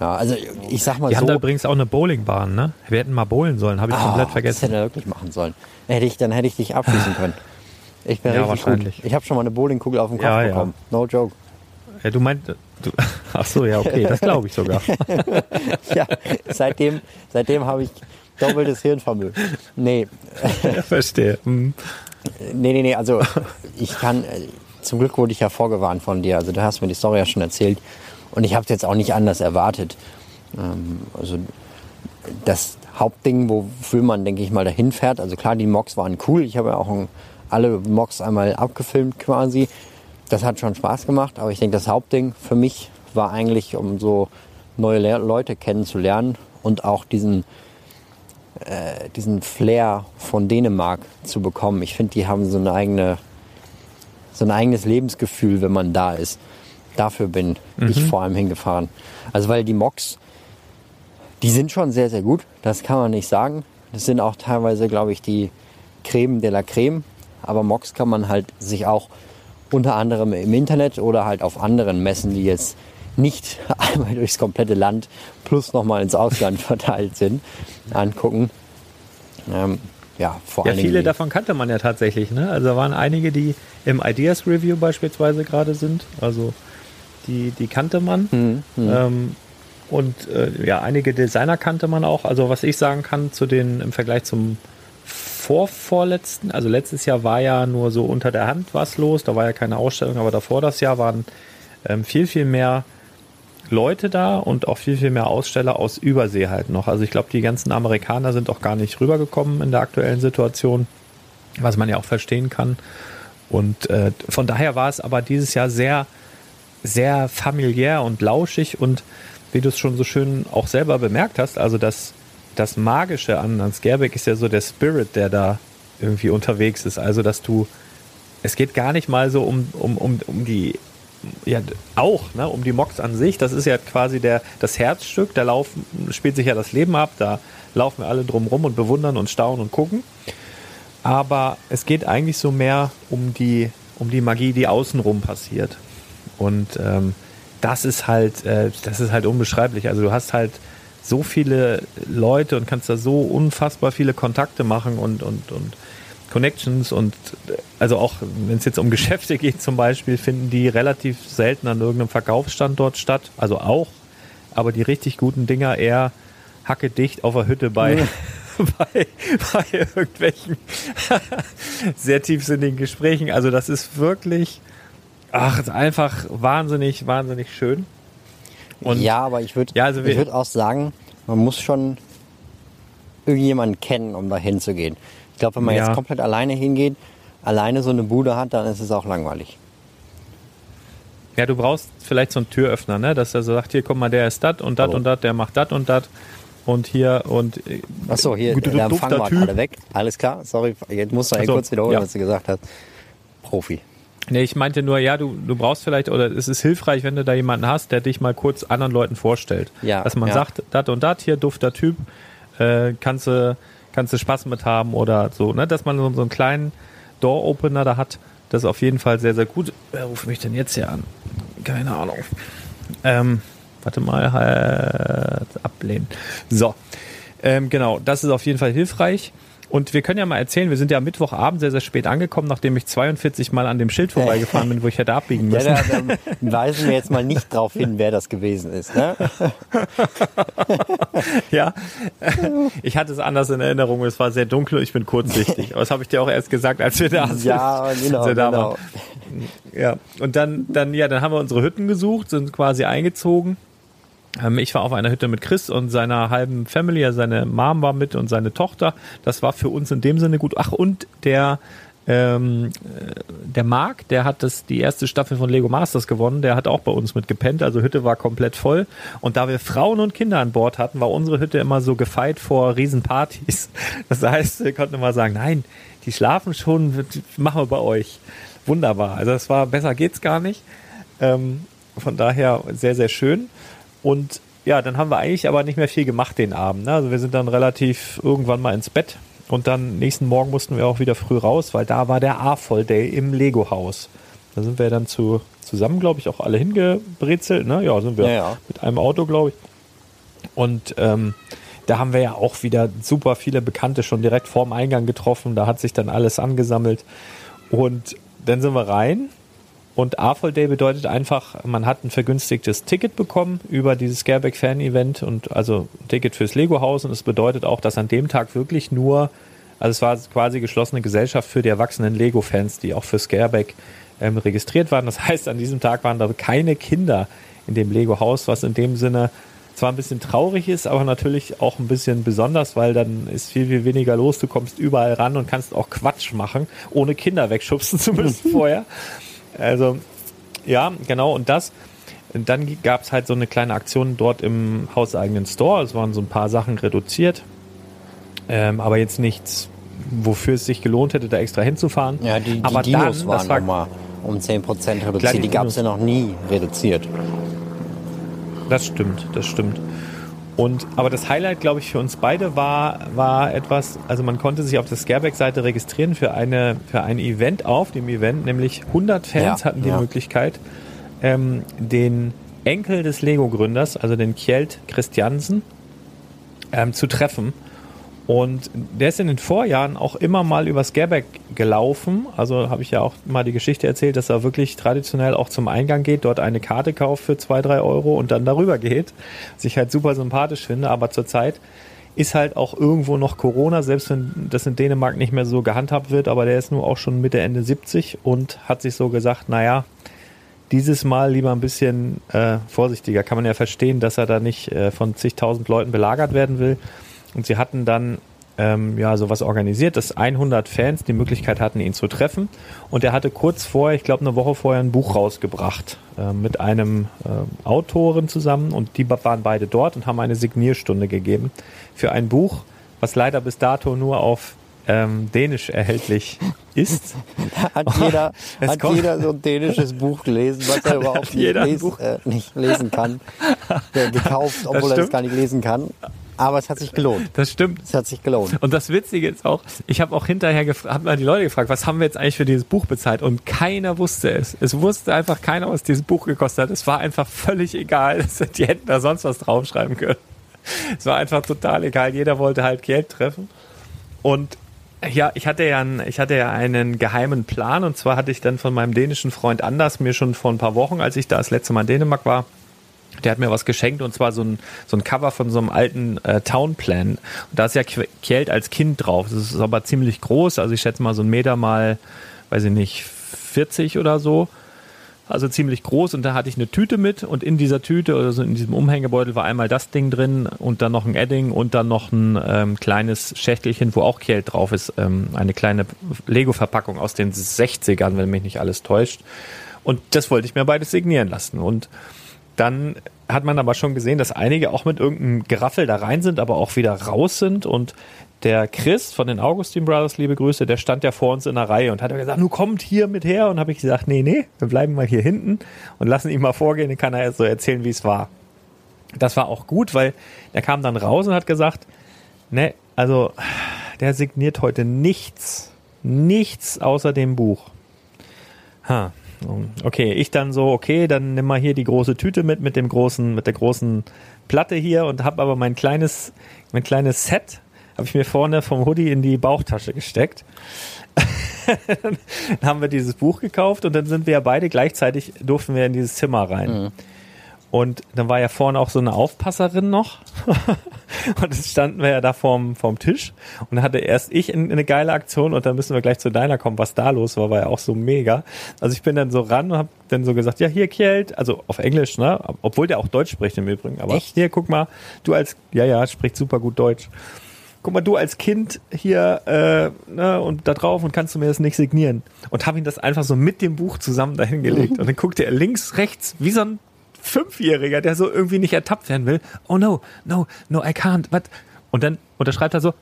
Ja, also ich sag mal Die so. haben da übrigens auch eine Bowlingbahn, ne? Wir hätten mal bowlen sollen, habe ich Ah, komplett Das vergessen. hätte er wirklich machen sollen. Hätte ich, dann hätte ich dich abschießen können. Ich bin Ja, richtig wahrscheinlich. gut. Ich habe schon mal eine Bowlingkugel auf den Kopf Ja, ja. bekommen. No joke. Ja, du meinst, du, *laughs* ach so, ja, okay, das glaube ich sogar. *laughs* Ja, seitdem, seitdem habe ich doppeltes Hirnvermögen. Nee, Verstehe. Hm. nee, nee, nee. Also ich kann, äh, zum Glück wurde ich ja vorgewarnt von dir. Also du hast mir die Story ja schon erzählt. Und ich habe es jetzt auch nicht anders erwartet. Ähm, also das Hauptding, wofür man, denke ich mal, dahin fährt. Also klar, die Mocks waren cool. Ich habe ja auch ein, alle Mocks einmal abgefilmt quasi. Das hat schon Spaß gemacht. Aber ich denke, das Hauptding für mich war eigentlich, um so neue Le Leute kennenzulernen und auch diesen, äh, diesen Flair von Dänemark zu bekommen. Ich finde, die haben so eine eigene, so ein eigenes Lebensgefühl, wenn man da ist. Dafür bin ich vor allem hingefahren. Also weil die Mocks, die sind schon sehr, sehr gut. Das kann man nicht sagen. Das sind auch teilweise, glaube ich, die Creme de la Creme. Aber Mocks kann man halt sich auch unter anderem im Internet oder halt auf anderen Messen, die jetzt nicht *laughs* einmal durchs komplette Land plus nochmal ins Ausland *laughs* verteilt sind, angucken. Ähm, ja, vor Ja, viele davon kannte man ja tatsächlich. Ne? Also da waren einige, die im Ideas Review beispielsweise gerade sind. Also die, die kannte man. Hm, Ähm, und äh, ja, einige Designer kannte man auch. Also was ich sagen kann zu den im Vergleich zum vorvorletzten, also letztes Jahr war ja nur so unter der Hand was los, da war ja keine Ausstellung, aber davor das Jahr waren ähm, viel, viel mehr Leute da und auch viel, viel mehr Aussteller aus Übersee halt noch. Also ich glaube, die ganzen Amerikaner sind auch gar nicht rübergekommen in der aktuellen Situation, was man ja auch verstehen kann. Und äh, von daher war es aber dieses Jahr sehr, sehr familiär und lauschig und wie du es schon so schön auch selber bemerkt hast, also das, das Magische an, an Scareback ist ja so der Spirit, der da irgendwie unterwegs ist. Also dass du, es geht gar nicht mal so um, um, um, um die, ja auch, ne, um die Mocks an sich. Das ist ja quasi der, das Herzstück, da laufen, spielt sich ja das Leben ab, da laufen wir alle drum rum und bewundern und staunen und gucken. Aber es geht eigentlich so mehr um die, um die Magie, die außenrum passiert. Und ähm, das ist halt, äh, das ist halt unbeschreiblich. Also du hast halt so viele Leute und kannst da so unfassbar viele Kontakte machen und, und, und Connections und also auch wenn es jetzt um Geschäfte geht zum Beispiel, finden die relativ selten an irgendeinem Verkaufsstandort statt. Also auch, aber die richtig guten Dinger eher hacke dicht auf der Hütte bei, *laughs* bei, bei irgendwelchen *laughs* sehr tiefsinnigen Gesprächen. Also das ist wirklich, ach, einfach wahnsinnig, wahnsinnig schön. Und ja, aber ich würde Ja, also ich würd auch sagen, man muss schon irgendjemanden kennen, um da hinzugehen. Ich glaube, wenn man Ja. jetzt komplett alleine hingeht, alleine so eine Bude hat, dann ist es auch langweilig. Ja, du brauchst vielleicht so einen Türöffner, ne? Dass er so sagt, hier, guck mal, der ist dat und Hallo. und dat, der macht dat und dat. Und hier und äh, Achso, hier, Gut, der Empfang war gerade weg. Alles klar, sorry, jetzt musst du ja kurz wiederholen, ja. was du gesagt hast. Profi. Nee, ich meinte nur, ja, du, du brauchst vielleicht, oder es ist hilfreich, wenn du da jemanden hast, der dich mal kurz anderen Leuten vorstellt. Ja, Dass man ja. sagt, dat und dat, hier, dufter Typ, äh, kannst du kannst du Spaß mit haben oder so, ne? Dass man so, so einen kleinen Door-Opener da hat, das ist auf jeden Fall sehr, sehr gut. Wer ruft mich denn jetzt hier an? Keine Ahnung. Ähm, warte mal, halt, ablehnen. So, ähm, genau, das ist auf jeden Fall hilfreich. Und wir können ja mal erzählen, wir sind ja am Mittwochabend sehr, sehr spät angekommen, nachdem ich 42 Mal an dem Schild vorbeigefahren bin, wo ich hätte abbiegen Ja, müssen. da, da weisen wir jetzt mal nicht drauf hin, wer das gewesen ist. Ne? *laughs* Ja, ich hatte es anders in Erinnerung. Es war sehr dunkel, ich bin kurzsichtig. Aber das habe ich dir auch erst gesagt, als wir da sind. Ja, genau. da genau. waren. Ja, und dann, dann, ja, dann haben wir unsere Hütten gesucht, sind quasi eingezogen. Ähm, Ich war auf einer Hütte mit Chris und seiner halben Family, also seine Mom war mit und seine Tochter. Das war für uns in dem Sinne gut. Ach, und der, ähm, äh, der Marc, der hat das, die erste Staffel von Lego Masters gewonnen, der hat auch bei uns mit gepennt, also Hütte war komplett voll. Und da wir Frauen und Kinder an Bord hatten, war unsere Hütte immer so gefeit vor Riesenpartys. *laughs* Das heißt, wir konnten immer sagen, nein, die schlafen schon, machen wir bei euch. Wunderbar. Also das war, besser geht's gar nicht. Ähm, von daher sehr, sehr schön. Und ja, dann haben wir eigentlich aber nicht mehr viel gemacht den Abend. Ne? Also wir sind dann relativ irgendwann mal ins Bett und dann nächsten Morgen mussten wir auch wieder früh raus, weil da war der A-Voll Day im Lego-Haus. Da sind wir dann zu, zusammen, glaube ich, auch alle hingebrezelt. Ne? Ja, sind wir Ja, ja. mit einem Auto, glaube ich. Und ähm, da haben wir ja auch wieder super viele Bekannte schon direkt vorm Eingang getroffen. Da hat sich dann alles angesammelt. Und dann sind wir rein. Und A-Voll Day bedeutet einfach, man hat ein vergünstigtes Ticket bekommen über dieses Scareback Fan Event und also ein Ticket fürs Lego Haus. Und es bedeutet auch, dass an dem Tag wirklich nur, also es war quasi geschlossene Gesellschaft für die erwachsenen Lego Fans, die auch für Scareback ähm, registriert waren. Das heißt, an diesem Tag waren da keine Kinder in dem Lego Haus, was in dem Sinne zwar ein bisschen traurig ist, aber natürlich auch ein bisschen besonders, weil dann ist viel, viel weniger los. Du kommst überall ran und kannst auch Quatsch machen, ohne Kinder wegschubsen zu müssen *laughs* vorher. Also, ja, genau. Und das, und dann gab es halt so eine kleine Aktion dort im hauseigenen Store. Es waren so ein paar Sachen reduziert, ähm, aber jetzt nichts, wofür es sich gelohnt hätte, da extra hinzufahren. Ja, die, die aber Dinos dann, waren war, nochmal um 10% reduziert. Klar, die die gab es ja noch nie reduziert. Das stimmt, das stimmt. Und, aber das Highlight, glaube ich, für uns beide war, war etwas, also man konnte sich auf der Scareback-Seite registrieren für, eine, für ein Event auf dem Event, nämlich 100 Fans Ja, hatten die ja. Möglichkeit, ähm, den Enkel des Lego-Gründers, also den Kjeld Christiansen, ähm, zu treffen. Und der ist in den Vorjahren auch immer mal über Scareback gelaufen. Also habe ich ja auch mal die Geschichte erzählt, dass er wirklich traditionell auch zum Eingang geht, dort eine Karte kauft für zwei, drei Euro und dann darüber geht. Was ich halt super sympathisch finde, aber zurzeit ist halt auch irgendwo noch Corona, selbst wenn das in Dänemark nicht mehr so gehandhabt wird, aber der ist nur auch schon Mitte, Ende 70 und hat sich so gesagt, naja, dieses Mal lieber ein bisschen äh, vorsichtiger. Kann man ja verstehen, dass er da nicht äh, von zigtausend Leuten belagert werden will. Und sie hatten dann ähm, ja sowas organisiert, dass 100 Fans die Möglichkeit hatten, ihn zu treffen. Und er hatte kurz vorher, ich glaube eine Woche vorher, ein Buch rausgebracht äh, mit einem äh, Autoren zusammen. Und die waren beide dort und haben eine Signierstunde gegeben für ein Buch, was leider bis dato nur auf ähm, Dänisch erhältlich ist. *laughs* Hat jeder, *laughs* Es hat kommt- jeder so ein dänisches Buch gelesen, was er *laughs* überhaupt nicht, les, äh, nicht lesen kann. Der gekauft, obwohl er stimmt. gar nicht lesen kann. Aber es hat sich gelohnt. Das stimmt. Es hat sich gelohnt. Und das Witzige ist auch, ich habe auch hinterher gefragt, habe mal die Leute gefragt, was haben wir jetzt eigentlich für dieses Buch bezahlt? Und keiner wusste es. Es wusste einfach keiner, was dieses Buch gekostet hat. Es war einfach völlig egal. *laughs* Die hätten da sonst was draufschreiben können. Es war einfach total egal. Jeder wollte halt Geld treffen. Und ja, ich hatte ja, einen, ich hatte ja einen geheimen Plan. Und zwar hatte ich dann von meinem dänischen Freund Anders mir schon vor ein paar Wochen, als ich da das letzte Mal in Dänemark war, der hat mir was geschenkt und zwar so ein, so ein Cover von so einem alten äh, Townplan. Und da ist ja Kjeld als Kind drauf. Das ist aber ziemlich groß. Also ich schätze mal so ein Meter mal, weiß ich nicht, 40 oder so. Also ziemlich groß und da hatte ich eine Tüte mit und in dieser Tüte oder so in diesem Umhängebeutel war einmal das Ding drin und dann noch ein Edding und dann noch ein ähm, kleines Schächtelchen, wo auch Kjeld drauf ist. Ähm, eine kleine Lego-Verpackung aus den 60ern, wenn mich nicht alles täuscht. Und das wollte ich mir beides signieren lassen. Und dann hat man aber schon gesehen, dass einige auch mit irgendeinem Geraffel da rein sind, aber auch wieder raus sind. Und der Chris von den Augustin Brothers, liebe Grüße, der stand ja vor uns in der Reihe und hat gesagt, nu kommt hier mit her. Und habe ich gesagt, nee, nee, wir bleiben mal hier hinten und lassen ihn mal vorgehen. Dann kann er jetzt so erzählen, wie es war. Das war auch gut, weil er kam dann raus und hat gesagt, ne, also der signiert heute nichts, nichts außer dem Buch. Ha. Okay, ich dann so, okay, dann nimm mal hier die große Tüte mit, mit dem großen, mit der großen Platte hier und habe aber mein kleines, mein kleines Set, habe ich mir vorne vom Hoodie in die Bauchtasche gesteckt. *laughs* dann haben wir dieses Buch gekauft und dann sind wir ja beide gleichzeitig, durften wir in dieses Zimmer rein. Und dann war ja vorne auch so eine Aufpasserin noch. *laughs* und jetzt standen wir ja da vorm, vorm Tisch. Und dann hatte erst ich in- eine geile Aktion und dann müssen wir gleich zu deiner kommen, was da los war, war ja auch so mega. Also ich bin dann so ran und habe dann so gesagt, ja hier Kjeld, also auf Englisch, ne? Obwohl der auch Deutsch spricht im Übrigen. Aber Echt? hier, guck mal, du als, ja, ja, spricht super gut Deutsch. Guck mal, du als Kind hier äh, ne, und da drauf und kannst du mir das nicht signieren. Und habe ihn das einfach so mit dem Buch zusammen dahingelegt. *laughs* Und dann guckte er links, rechts, wie so ein Fünfjähriger, der so irgendwie nicht ertappt werden will. Oh no, no, no, I can't. What? Und dann unterschreibt er so,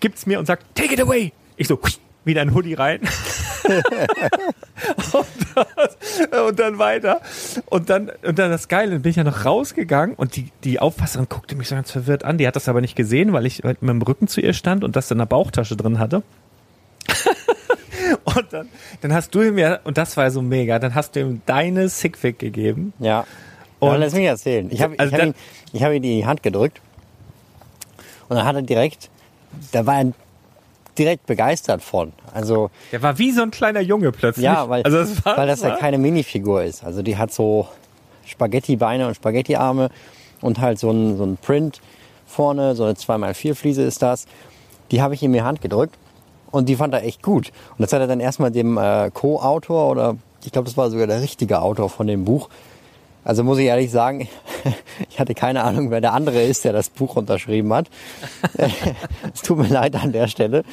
gibt's mir und sagt, take it away. Ich so, wieder ein Hoodie rein. *laughs* und und dann weiter. Und dann, und dann das Geile, dann bin ich ja noch rausgegangen und die, die Aufpasserin guckte mich so ganz verwirrt an. Die hat das aber nicht gesehen, weil ich halt mit dem Rücken zu ihr stand und das in der Bauchtasche drin hatte. *laughs* und dann, dann hast du mir, und das war ja so mega, dann hast du ihm deine Sickfic gegeben. Ja. Und- Und lass mich erzählen. Ich habe Also ich hab ihn, ich hab in die Hand gedrückt und dann hat er direkt, da war er direkt begeistert von. Also Der war wie so ein kleiner Junge plötzlich. ja, weil, also das war, weil das ja keine Minifigur ist. Also die hat so Spaghetti-Beine und Spaghetti-Arme und halt so ein, so ein Print vorne, so eine 2x4 Fliese ist das. Die habe ich ihm in die Hand gedrückt und die fand er echt gut. Und das hat er dann erstmal dem äh, Co-Autor oder ich glaube, das war sogar der richtige Autor von dem Buch. Also muss ich ehrlich sagen, *laughs* ich hatte keine Ahnung, wer der andere ist, der das Buch unterschrieben hat. *laughs* es tut mir leid an der Stelle.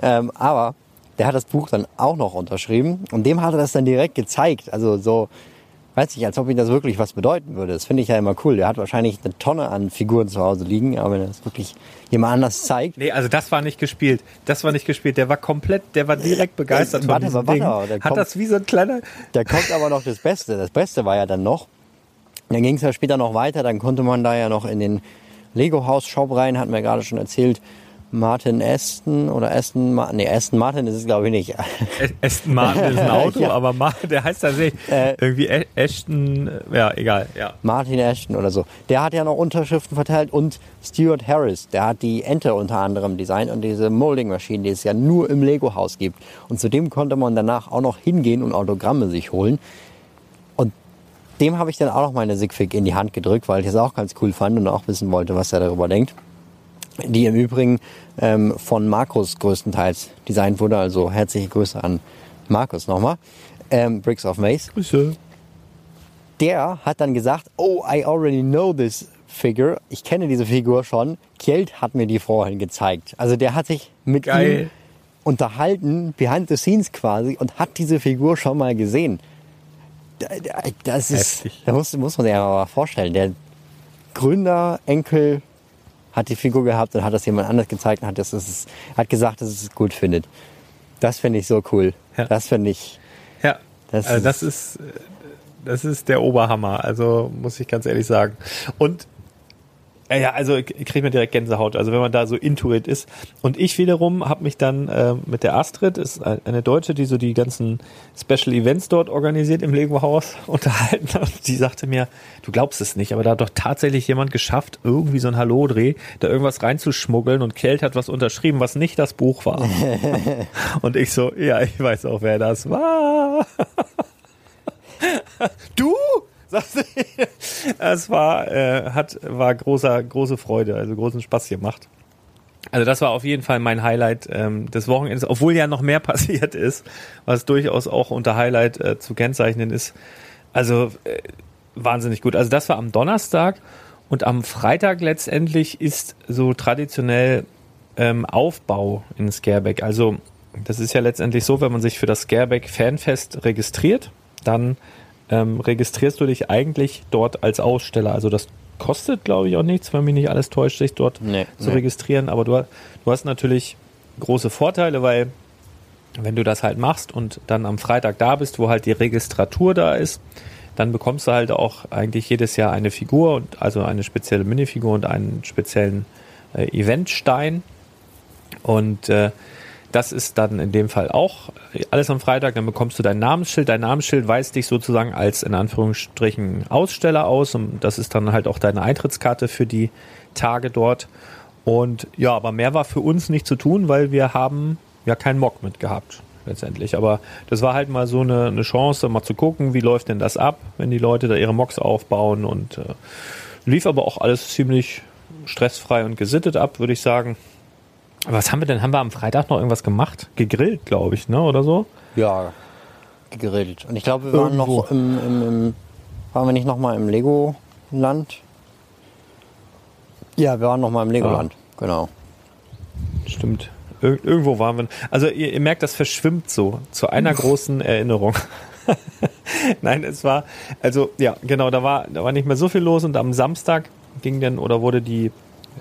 Ähm, aber der hat das Buch dann auch noch unterschrieben und dem hat er das dann direkt gezeigt. Also so, weiß ich, als ob ihm das wirklich was bedeuten würde. Das finde ich ja immer cool. Der hat wahrscheinlich eine Tonne an Figuren zu Hause liegen, aber wenn er das wirklich jemand anders zeigt. Nee, also das war nicht gespielt. Das war nicht gespielt. Der war komplett, der war direkt begeistert Äh, von warte diesem mal, warte Ding. der Hat kommt- das wie so ein kleiner... Da kommt aber noch das Beste. Das Beste war ja dann noch, dann ging es ja später noch weiter, dann konnte man da ja noch in den Lego House Shop rein, hatten wir gerade schon erzählt, Martin Aston oder Aston, Ma nee, Aston Martin ist es glaube ich nicht. Aston Martin ist ein *laughs* Auto, Ja. aber Ma der heißt tatsächlich Äh. irgendwie A- Ashton, äh, ja, egal, ja. Martin Ashton oder so. Der hat ja noch Unterschriften verteilt und Stuart Harris, der hat die Ente unter anderem designt und diese Molding-Maschinen, die es ja nur im Lego-Haus gibt. Und zu dem konnte man danach auch noch hingehen und Autogramme sich holen. Dem habe ich dann auch noch meine Sigfig in die Hand gedrückt, weil ich das auch ganz cool fand und auch wissen wollte, was er darüber denkt. Die im Übrigen ähm, von Markus größtenteils designt wurde. Also herzliche Grüße an Markus nochmal. Ähm, Bricks of Maze Grüße. der hat dann gesagt, oh, I already know this figure. Ich kenne diese Figur schon. Kjeld hat mir die vorhin gezeigt. Also der hat sich mit Geil. ihm unterhalten, behind the scenes quasi, und hat diese Figur schon mal gesehen. Da- da- Das ist, Heftig. da muss, muss man sich einfach mal vorstellen. Der Gründer, Enkel hat die Figur gehabt und hat das jemand anders gezeigt und hat, das, ist, hat gesagt, dass es es gut findet. Das finde ich so cool. Ja. Das finde ich, Ja, Das das, also das ist das ist der Oberhammer, also muss ich ganz ehrlich sagen. Und äh, ja, also kriege mir direkt Gänsehaut, also wenn man da so intuit ist. Und ich wiederum habe mich dann äh, mit der Astrid, ist eine Deutsche, die so die ganzen Special Events dort organisiert im Lego Haus, *laughs* unterhalten. Und die sagte mir, du glaubst es nicht, aber da hat doch tatsächlich jemand geschafft, irgendwie so ein Hallo-Dreh, da irgendwas reinzuschmuggeln und Kelt hat was unterschrieben, was nicht das Buch war. *laughs* und ich so, ja, ich weiß auch, wer das war. *laughs* du? Es war, äh, hat, war großer, große Freude, also großen Spaß gemacht. Also das war auf jeden Fall mein Highlight ähm, des Wochenendes, obwohl ja noch mehr *laughs* passiert ist, was durchaus auch unter Highlight äh, zu kennzeichnen ist. Also äh, wahnsinnig gut. Also das war am Donnerstag und am Freitag letztendlich ist so traditionell ähm, Aufbau in Scareback. Also das ist ja letztendlich so, wenn man sich für das Scareback Fanfest registriert, dann ähm, registrierst du dich eigentlich dort als Aussteller. Also das kostet, glaube ich, auch nichts, wenn mich nicht alles täuscht, sich dort Nee, zu nee. registrieren. Aber du, du hast natürlich große Vorteile, weil wenn du das halt machst und dann am Freitag da bist, wo halt die Registratur da ist, dann bekommst du halt auch eigentlich jedes Jahr eine Figur und also eine spezielle Minifigur und einen speziellen äh, Eventstein. Und äh, das ist dann in dem Fall auch alles am Freitag. Dann bekommst du dein Namensschild. Dein Namensschild weist dich sozusagen als in Anführungsstrichen Aussteller aus. Und das ist dann halt auch deine Eintrittskarte für die Tage dort. Und ja, aber mehr war für uns nicht zu tun, weil wir haben ja keinen Mock mitgehabt letztendlich. Aber das war halt mal so eine, eine Chance, mal zu gucken, wie läuft denn das ab, wenn die Leute da ihre Mocks aufbauen. Und äh, lief aber auch alles ziemlich stressfrei und gesittet ab, würde ich sagen. Aber was haben wir denn? Haben wir am Freitag noch irgendwas gemacht? Gegrillt, glaube ich, ne? Oder so? Ja, gegrillt. Und ich glaube, wir waren Irgendwo. noch im, im, im, waren wir nicht noch mal im Legoland? Ja, wir waren noch mal im Legoland, genau. Stimmt. Ir irgendwo waren wir. Also ihr, ihr merkt, das verschwimmt so zu einer *laughs* großen Erinnerung. *laughs* Nein, es war, also ja, genau, da war, da war nicht mehr so viel los und am Samstag ging dann oder wurde die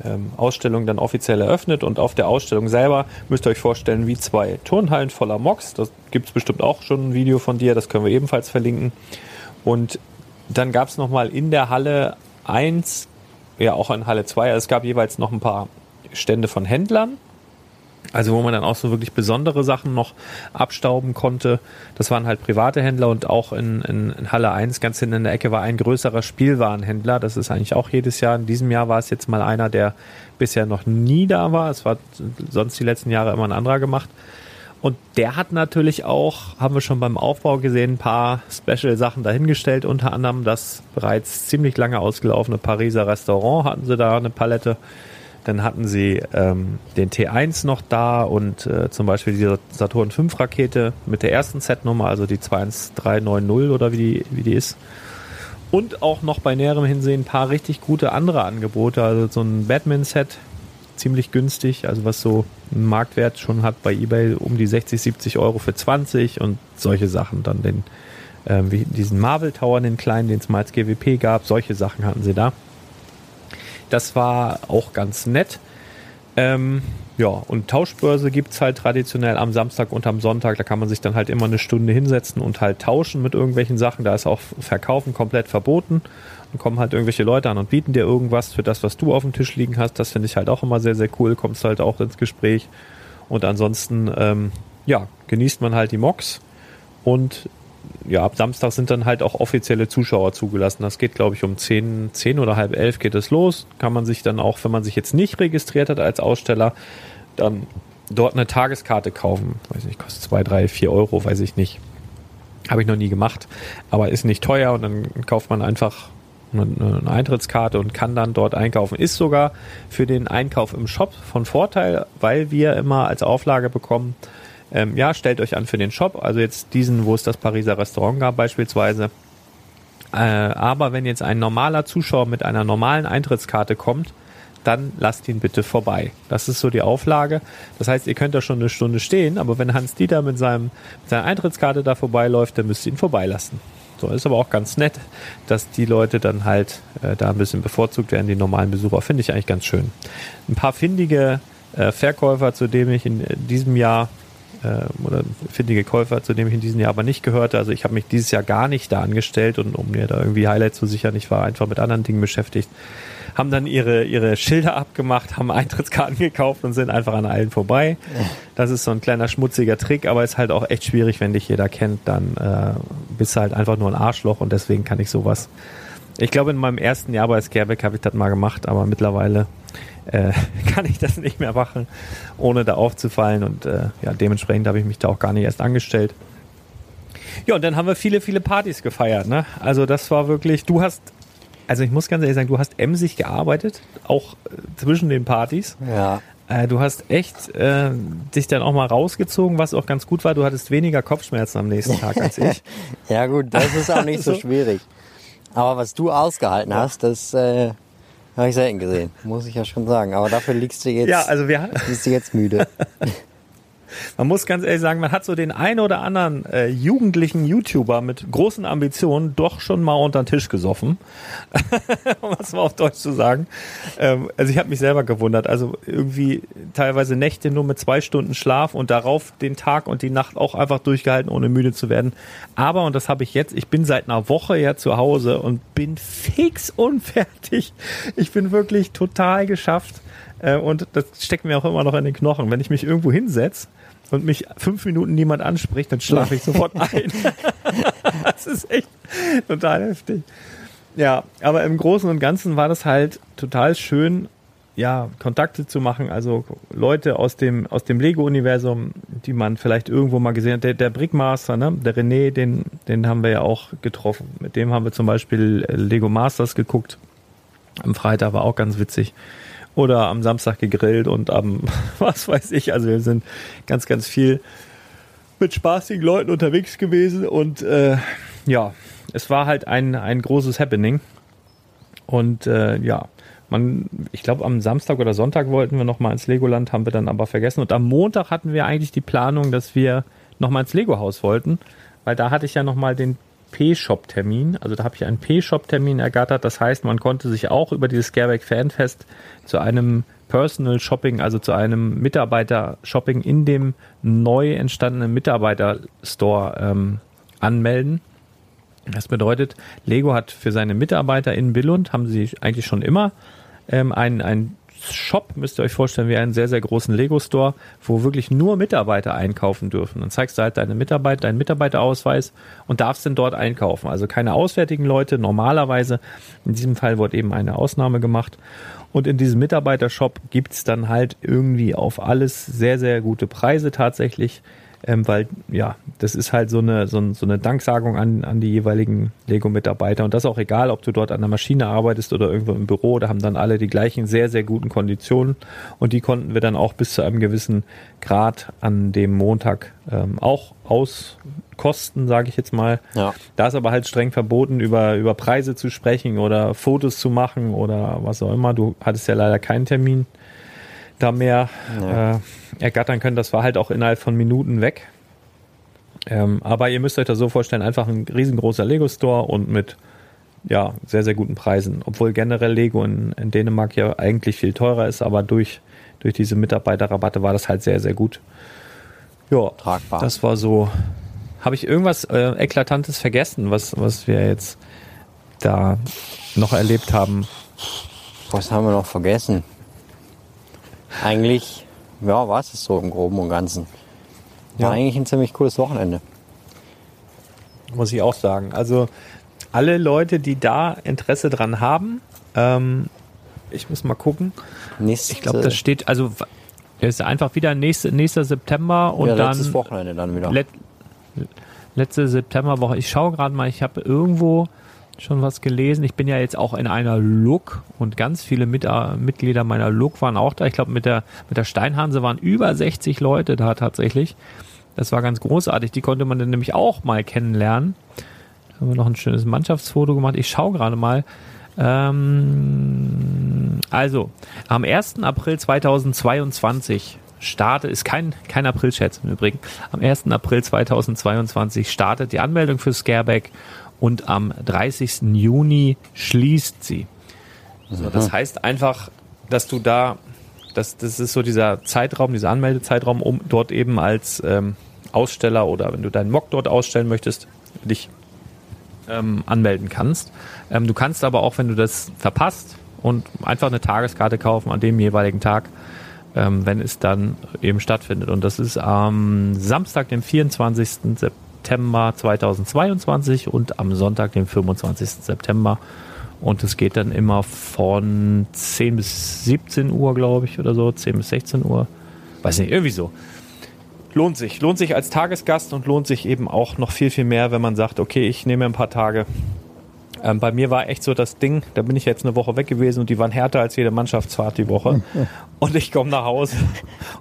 ähm, Ausstellung dann offiziell eröffnet und auf der Ausstellung selber müsst ihr euch vorstellen, wie zwei Turnhallen voller Mocks. Das gibt es bestimmt auch schon ein Video von dir, das können wir ebenfalls verlinken. Und dann gab es nochmal in der Halle 1, ja auch in Halle 2, also es gab jeweils noch ein paar Stände von Händlern also wo man dann auch so wirklich besondere Sachen noch abstauben konnte. Das waren halt private Händler und auch in, in, in, Halle 1 ganz hinten in der Ecke war ein größerer Spielwarenhändler. Das ist eigentlich auch jedes Jahr. In diesem Jahr war es jetzt mal einer, der bisher noch nie da war. Es war sonst die letzten Jahre immer ein anderer gemacht. Und der hat natürlich auch, haben wir schon beim Aufbau gesehen, ein paar Special-Sachen dahingestellt. Unter anderem das bereits ziemlich lange ausgelaufene Pariser Restaurant hatten sie da eine Palette dann hatten sie ähm, den T1 noch da und äh, zum Beispiel die Saturn 5 Rakete mit der ersten Setnummer, also die 21390 oder wie die, wie die ist. Und auch noch bei näherem Hinsehen ein paar richtig gute andere Angebote. Also so ein Batman-Set, ziemlich günstig, also was so einen Marktwert schon hat bei eBay um die 60, 70 Euro für 20 und solche Sachen. Dann den, äh, wie diesen Marvel Tower, den kleinen, den es mal als GWP gab, solche Sachen hatten sie da. Das war auch ganz nett. Ähm, ja, und Tauschbörse gibt es halt traditionell am Samstag und am Sonntag. Da kann man sich dann halt immer eine Stunde hinsetzen und halt tauschen mit irgendwelchen Sachen. Da ist auch Verkaufen komplett verboten. Dann kommen halt irgendwelche Leute an und bieten dir irgendwas für das, was du auf dem Tisch liegen hast. Das finde ich halt auch immer sehr, sehr cool. Kommst halt auch ins Gespräch. Und ansonsten, ähm, ja, genießt man halt die Mocks. Und ja, ab Samstag sind dann halt auch offizielle Zuschauer zugelassen. Das geht, glaube ich, um 10, 10 oder halb elf geht es los. Kann man sich dann auch, wenn man sich jetzt nicht registriert hat als Aussteller, dann dort eine Tageskarte kaufen. Weiß nicht, kostet zwei, drei, vier Euro, weiß ich nicht. Habe ich noch nie gemacht, aber ist nicht teuer und dann kauft man einfach eine, Eintrittskarte und kann dann dort einkaufen. Ist sogar für den Einkauf im Shop von Vorteil, weil wir immer als Auflage bekommen, ähm, ja, stellt euch an für den Shop, also jetzt diesen, wo es das Pariser Restaurant gab beispielsweise. Äh, aber wenn jetzt ein normaler Zuschauer mit einer normalen Eintrittskarte kommt, dann lasst ihn bitte vorbei. Das ist so die Auflage. Das heißt, ihr könnt da schon eine Stunde stehen, aber wenn Hans Dieter mit, seinem, mit seiner Eintrittskarte da vorbeiläuft, dann müsst ihr ihn vorbeilassen. So ist aber auch ganz nett, dass die Leute dann halt äh, da ein bisschen bevorzugt werden, die normalen Besucher. Finde ich eigentlich ganz schön. Ein paar findige äh, Verkäufer, zu denen ich in diesem Jahr äh, oder findige Käufer, zu dem ich in diesem Jahr aber nicht gehörte. Also ich habe mich dieses Jahr gar nicht da angestellt und um mir da irgendwie Highlights zu sichern, ich war einfach mit anderen Dingen beschäftigt. Haben dann ihre, ihre Schilder abgemacht, haben *laughs* Eintrittskarten gekauft und sind einfach an allen vorbei. Das ist so ein kleiner schmutziger Trick, aber ist halt auch echt schwierig, wenn dich jeder kennt, dann äh, bist du halt einfach nur ein Arschloch und deswegen kann ich sowas. Ich glaube, in meinem ersten Jahr bei Scareback habe ich das mal gemacht, aber mittlerweile äh, *laughs* kann ich das nicht mehr machen, ohne da aufzufallen. Und äh, ja, dementsprechend habe ich mich da auch gar nicht erst angestellt. Ja, und dann haben wir viele, viele Partys gefeiert. Ne? Also das war wirklich, du hast, also ich muss ganz ehrlich sagen, du hast emsig gearbeitet, auch äh, zwischen den Partys. Ja. Äh, du hast echt äh, dich dann auch mal rausgezogen, was auch ganz gut war. Du hattest weniger Kopfschmerzen am nächsten Tag als ich. *laughs* ja gut, das ist auch nicht so *laughs* schwierig. Aber was du ausgehalten hast, das äh, habe ich selten gesehen, muss ich ja schon sagen. Aber dafür liegst du jetzt, ja, also wir, liegst du jetzt müde. *laughs* man muss ganz ehrlich sagen, man hat so den ein oder anderen äh, jugendlichen YouTuber mit großen Ambitionen doch schon mal unter den Tisch gesoffen, *laughs* um es mal auf Deutsch zu sagen. Ähm, also ich habe mich selber gewundert. Also irgendwie teilweise Nächte nur mit zwei Stunden Schlaf und darauf den Tag und die Nacht auch einfach durchgehalten, ohne müde zu werden. Aber, und das habe ich jetzt, ich bin seit einer Woche ja zu Hause und bin fix unfertig. *laughs* Ich bin wirklich total geschafft. Äh, und das steckt mir auch immer noch in den Knochen. Wenn ich mich irgendwo hinsetze, und mich fünf Minuten niemand anspricht, dann schlafe ich sofort *laughs* ein. *laughs* das ist echt total heftig. Ja, aber im Großen und Ganzen war das halt total schön, ja, Kontakte zu machen, also Leute aus dem, aus dem Lego-Universum, die man vielleicht irgendwo mal gesehen hat. Der, der Brickmaster, ne? der René, den, den haben wir ja auch getroffen. Mit dem haben wir zum Beispiel Lego Masters geguckt. Am Freitag war auch ganz witzig oder am Samstag gegrillt und am, *laughs* was weiß ich, also wir sind ganz, ganz viel mit spaßigen Leuten unterwegs gewesen und äh, ja, es war halt ein, ein großes Happening. Und äh, ja, man, ich glaube, am Samstag oder Sonntag wollten wir nochmal ins Legoland, haben wir dann aber vergessen. Und am Montag hatten wir eigentlich die Planung, dass wir nochmal ins Lego-Haus wollten, weil da hatte ich ja nochmal den P-Shop-Termin. Also da habe ich einen P-Shop-Termin ergattert. Das heißt, man konnte sich auch über dieses Scareback Fanfest zu einem Personal Shopping, also zu einem Mitarbeiter-Shopping in dem neu entstandenen Mitarbeiter-Store ähm, anmelden. Das bedeutet, Lego hat für seine Mitarbeiter in Billund, haben sie eigentlich schon immer, ähm, einen, einen Shop, müsst ihr euch vorstellen, wie einen sehr, sehr großen Lego-Store, wo wirklich nur Mitarbeiter einkaufen dürfen. Dann zeigst du halt deine Mitarbeiter, deinen Mitarbeiterausweis und darfst dann dort einkaufen. Also keine auswärtigen Leute, normalerweise. In diesem Fall wurde eben eine Ausnahme gemacht. Und in diesem Mitarbeitershop gibt's dann halt irgendwie auf alles sehr, sehr gute Preise tatsächlich ähm, weil ja, das ist halt so eine, so, so eine Danksagung an, an die jeweiligen Lego-Mitarbeiter und das auch egal, ob du dort an der Maschine arbeitest oder irgendwo im Büro, da haben dann alle die gleichen sehr, sehr guten Konditionen und die konnten wir dann auch bis zu einem gewissen Grad an dem Montag ähm, auch auskosten, sage ich jetzt mal. Ja. Da ist aber halt streng verboten, über, über Preise zu sprechen oder Fotos zu machen oder was auch immer. Du hattest ja leider keinen Termin da mehr Ja. äh, ergattern können. Das war halt auch innerhalb von Minuten weg. Ähm, aber ihr müsst euch das so vorstellen, einfach ein riesengroßer Lego-Store und mit ja, sehr, sehr guten Preisen. Obwohl generell Lego in, in Dänemark ja eigentlich viel teurer ist, aber durch, durch diese Mitarbeiterrabatte war das halt sehr, sehr gut. Ja, Tragbar. das war so. Habe ich irgendwas äh, Eklatantes vergessen, was, was wir jetzt da noch erlebt haben? Was haben wir noch vergessen? Eigentlich, ja, war es so im Groben und Ganzen. War Ja. eigentlich ein ziemlich cooles Wochenende. muss ich auch sagen. Also alle Leute, die da Interesse dran haben, ähm, ich muss mal gucken. Nächste, Ich glaube, das steht, also es ist einfach wieder nächste, nächster September und ja, dann letztes Wochenende dann wieder. let, letzte Septemberwoche. Ich schaue gerade mal, ich habe irgendwo schon was gelesen. Ich bin ja jetzt auch in einer Look und ganz viele Mit äh, Mitglieder meiner Look waren auch da. Ich glaube, mit der, mit der Steinhanse waren über 60 Leute da tatsächlich. Das war ganz großartig. Die konnte man dann nämlich auch mal kennenlernen. Da haben wir noch ein schönes Mannschaftsfoto gemacht. Ich schaue gerade mal. Ähm, also, am 1. April 2022 starte, ist kein, kein April-Scherz im Übrigen, am 1. April 2022 startet die Anmeldung für Scareback und am 30. Juni schließt sie. So, das heißt einfach, dass du da, das, das ist so dieser Zeitraum, dieser Anmeldezeitraum, um dort eben als ähm, Aussteller oder wenn du deinen Mock dort ausstellen möchtest, dich ähm, anmelden kannst. Ähm, du kannst aber auch, wenn du das verpasst und einfach eine Tageskarte kaufen an dem jeweiligen Tag, ähm, wenn es dann eben stattfindet. Und das ist am Samstag, dem 24. September 2022 und am Sonntag, dem 25. September. Und es geht dann immer von 10 bis 17 Uhr, glaube ich, oder so, 10 bis 16 Uhr. Weiß nicht, irgendwie so. Lohnt sich. Lohnt sich als Tagesgast und lohnt sich eben auch noch viel, viel mehr, wenn man sagt, okay, ich nehme ein paar Tage. Ähm, bei mir war echt so das Ding, da bin ich jetzt eine Woche weg gewesen und die waren härter als jede Mannschaftsfahrt die Woche. *laughs* Und ich komme nach Hause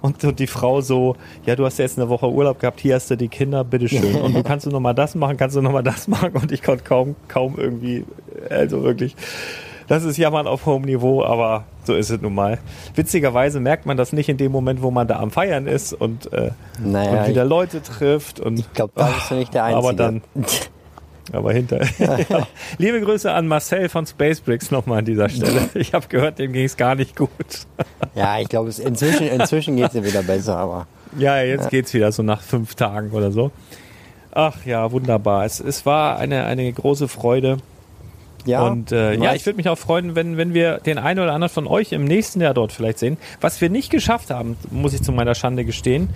und, und die Frau so, ja, du hast jetzt eine Woche Urlaub gehabt, hier hast du die Kinder, bitteschön. Und du kannst du nochmal das machen, kannst du nochmal das machen. Und ich konnte kaum, kaum irgendwie, also wirklich, das ist Jammern auf hohem Niveau, aber so ist es nun mal. Witzigerweise merkt man das nicht in dem Moment, wo man da am Feiern ist und, äh, Naja, und wieder Leute trifft. Und, Ich glaube, da bist du nicht der Einzige. aber dann, *laughs* aber hinter. *laughs* ja. Liebe Grüße an Marcel von Spacebricks nochmal an dieser Stelle. *laughs* Ich habe gehört, dem ging es gar nicht gut. *laughs* ja, ich glaube, es- inzwischen, inzwischen geht es dir wieder besser, aber Ja, jetzt geht's wieder so nach fünf Tagen oder so. Ach ja, wunderbar. Es, es war eine, eine große Freude. Ja. Und äh, ja, ich würde mich auch freuen, wenn, wenn wir den einen oder anderen von euch im nächsten Jahr dort vielleicht sehen. Was wir nicht geschafft haben, muss ich zu meiner Schande gestehen,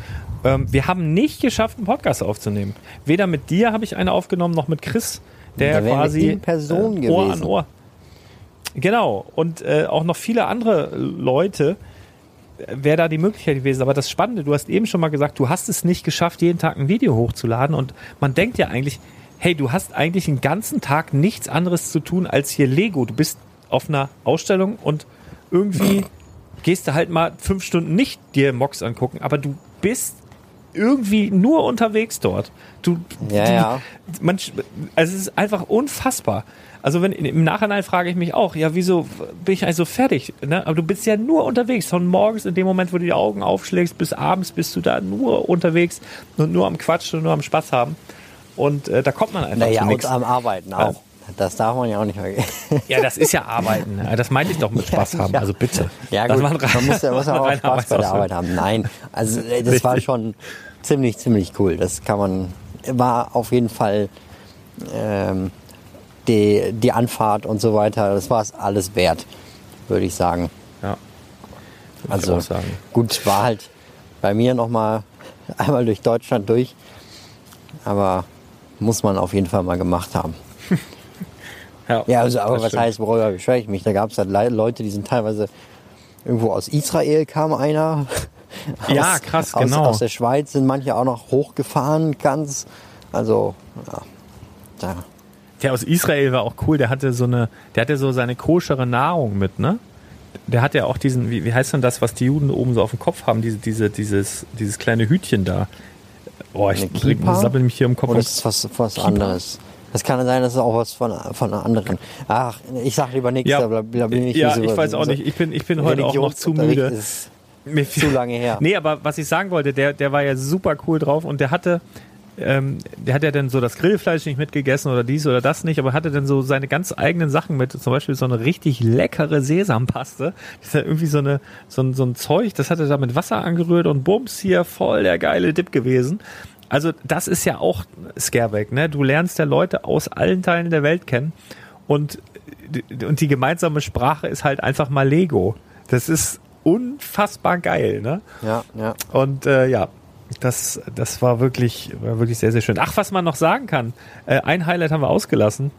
ähm, wir haben nicht geschafft, einen Podcast aufzunehmen. Weder mit dir habe ich einen aufgenommen, noch mit Chris, der Da quasi in Person äh, Ohr an gewesen. Ohr. Genau. Und äh, auch noch viele andere Leute wäre da die Möglichkeit gewesen. Aber das Spannende, du hast eben schon mal gesagt, du hast es nicht geschafft, jeden Tag ein Video hochzuladen. Und man denkt ja eigentlich, hey, du hast eigentlich den ganzen Tag nichts anderes zu tun als hier Lego. Du bist auf einer Ausstellung und irgendwie gehst du halt mal fünf Stunden nicht dir Mocks angucken, aber du bist irgendwie nur unterwegs dort. Du, Ja, du, ja. Man, also es ist einfach unfassbar. Also wenn im Nachhinein frage ich mich auch, ja, wieso bin ich eigentlich so fertig? Ne? Aber du bist ja nur unterwegs. Von morgens in dem Moment, wo du die Augen aufschlägst, bis abends bist du da nur unterwegs und nur am Quatschen und nur am Spaß haben. Und äh, da kommt man einfach Naja, zu und nichts. am Arbeiten auch. Das darf man ja auch nicht vergessen. *laughs* Ja, das ist ja Arbeiten. Das meinte ich doch mit Spaß haben. ja. Also bitte. Ja gut, war rein- man muss ja, muss war *laughs* auch Spaß bei der. Arbeit haben. Nein, also äh, das war Richtig. schon ziemlich, ziemlich cool. Das kann man, war auf jeden Fall ähm, die, die Anfahrt und so weiter, das war es alles wert, würde ich sagen. Ja. Würde Also sagen. gut, war halt bei mir nochmal einmal durch Deutschland durch, aber muss man auf jeden Fall mal gemacht haben. *laughs* Ja, also, aber was stimmt. heißt, worüber beschwere ich mich? Da gab es halt Le- Leute, die sind teilweise irgendwo aus Israel kam einer. *laughs* Ja, krass, aus, genau. Aus der Schweiz sind manche auch noch hochgefahren, ganz. Also, ja. Da. Der aus Israel war auch cool. Der hatte so eine, der hatte so seine koschere Nahrung mit, ne? Der hat ja auch diesen, wie, wie heißt denn das, was die Juden oben so auf dem Kopf haben? Diese, diese, dieses, dieses kleine Hütchen da. Oh, ich sabbel mich hier im Kopf. Oder um- ist was, was anderes? Das kann sein, dass es auch was von, von einer anderen. Ach, ich sag lieber nichts, Ja, da, bin ich ja, hier ich so- weiß auch so- nicht. Ich bin, ich bin heute auch noch zu müde. Ist Mir zu lange her. Nee, aber was ich sagen wollte, der, der war ja super cool drauf und der hatte, ähm, der hat ja dann so das Grillfleisch nicht mitgegessen oder dies oder das nicht, aber hatte dann so seine ganz eigenen Sachen mit, zum Beispiel so eine richtig leckere Sesampaste. Das ist ja irgendwie so, eine, so, ein, so ein Zeug, das hat er da mit Wasser angerührt und bums hier voll der geile Dip gewesen. Also das ist ja auch Scareback, ne? Du lernst ja Leute aus allen Teilen der Welt kennen und, und die gemeinsame Sprache ist halt einfach mal Lego. Das ist unfassbar geil, ne? Ja, ja. Und äh, ja, das, das war wirklich, war wirklich sehr, sehr schön. Ach, was man noch sagen kann, äh, ein Highlight haben wir ausgelassen.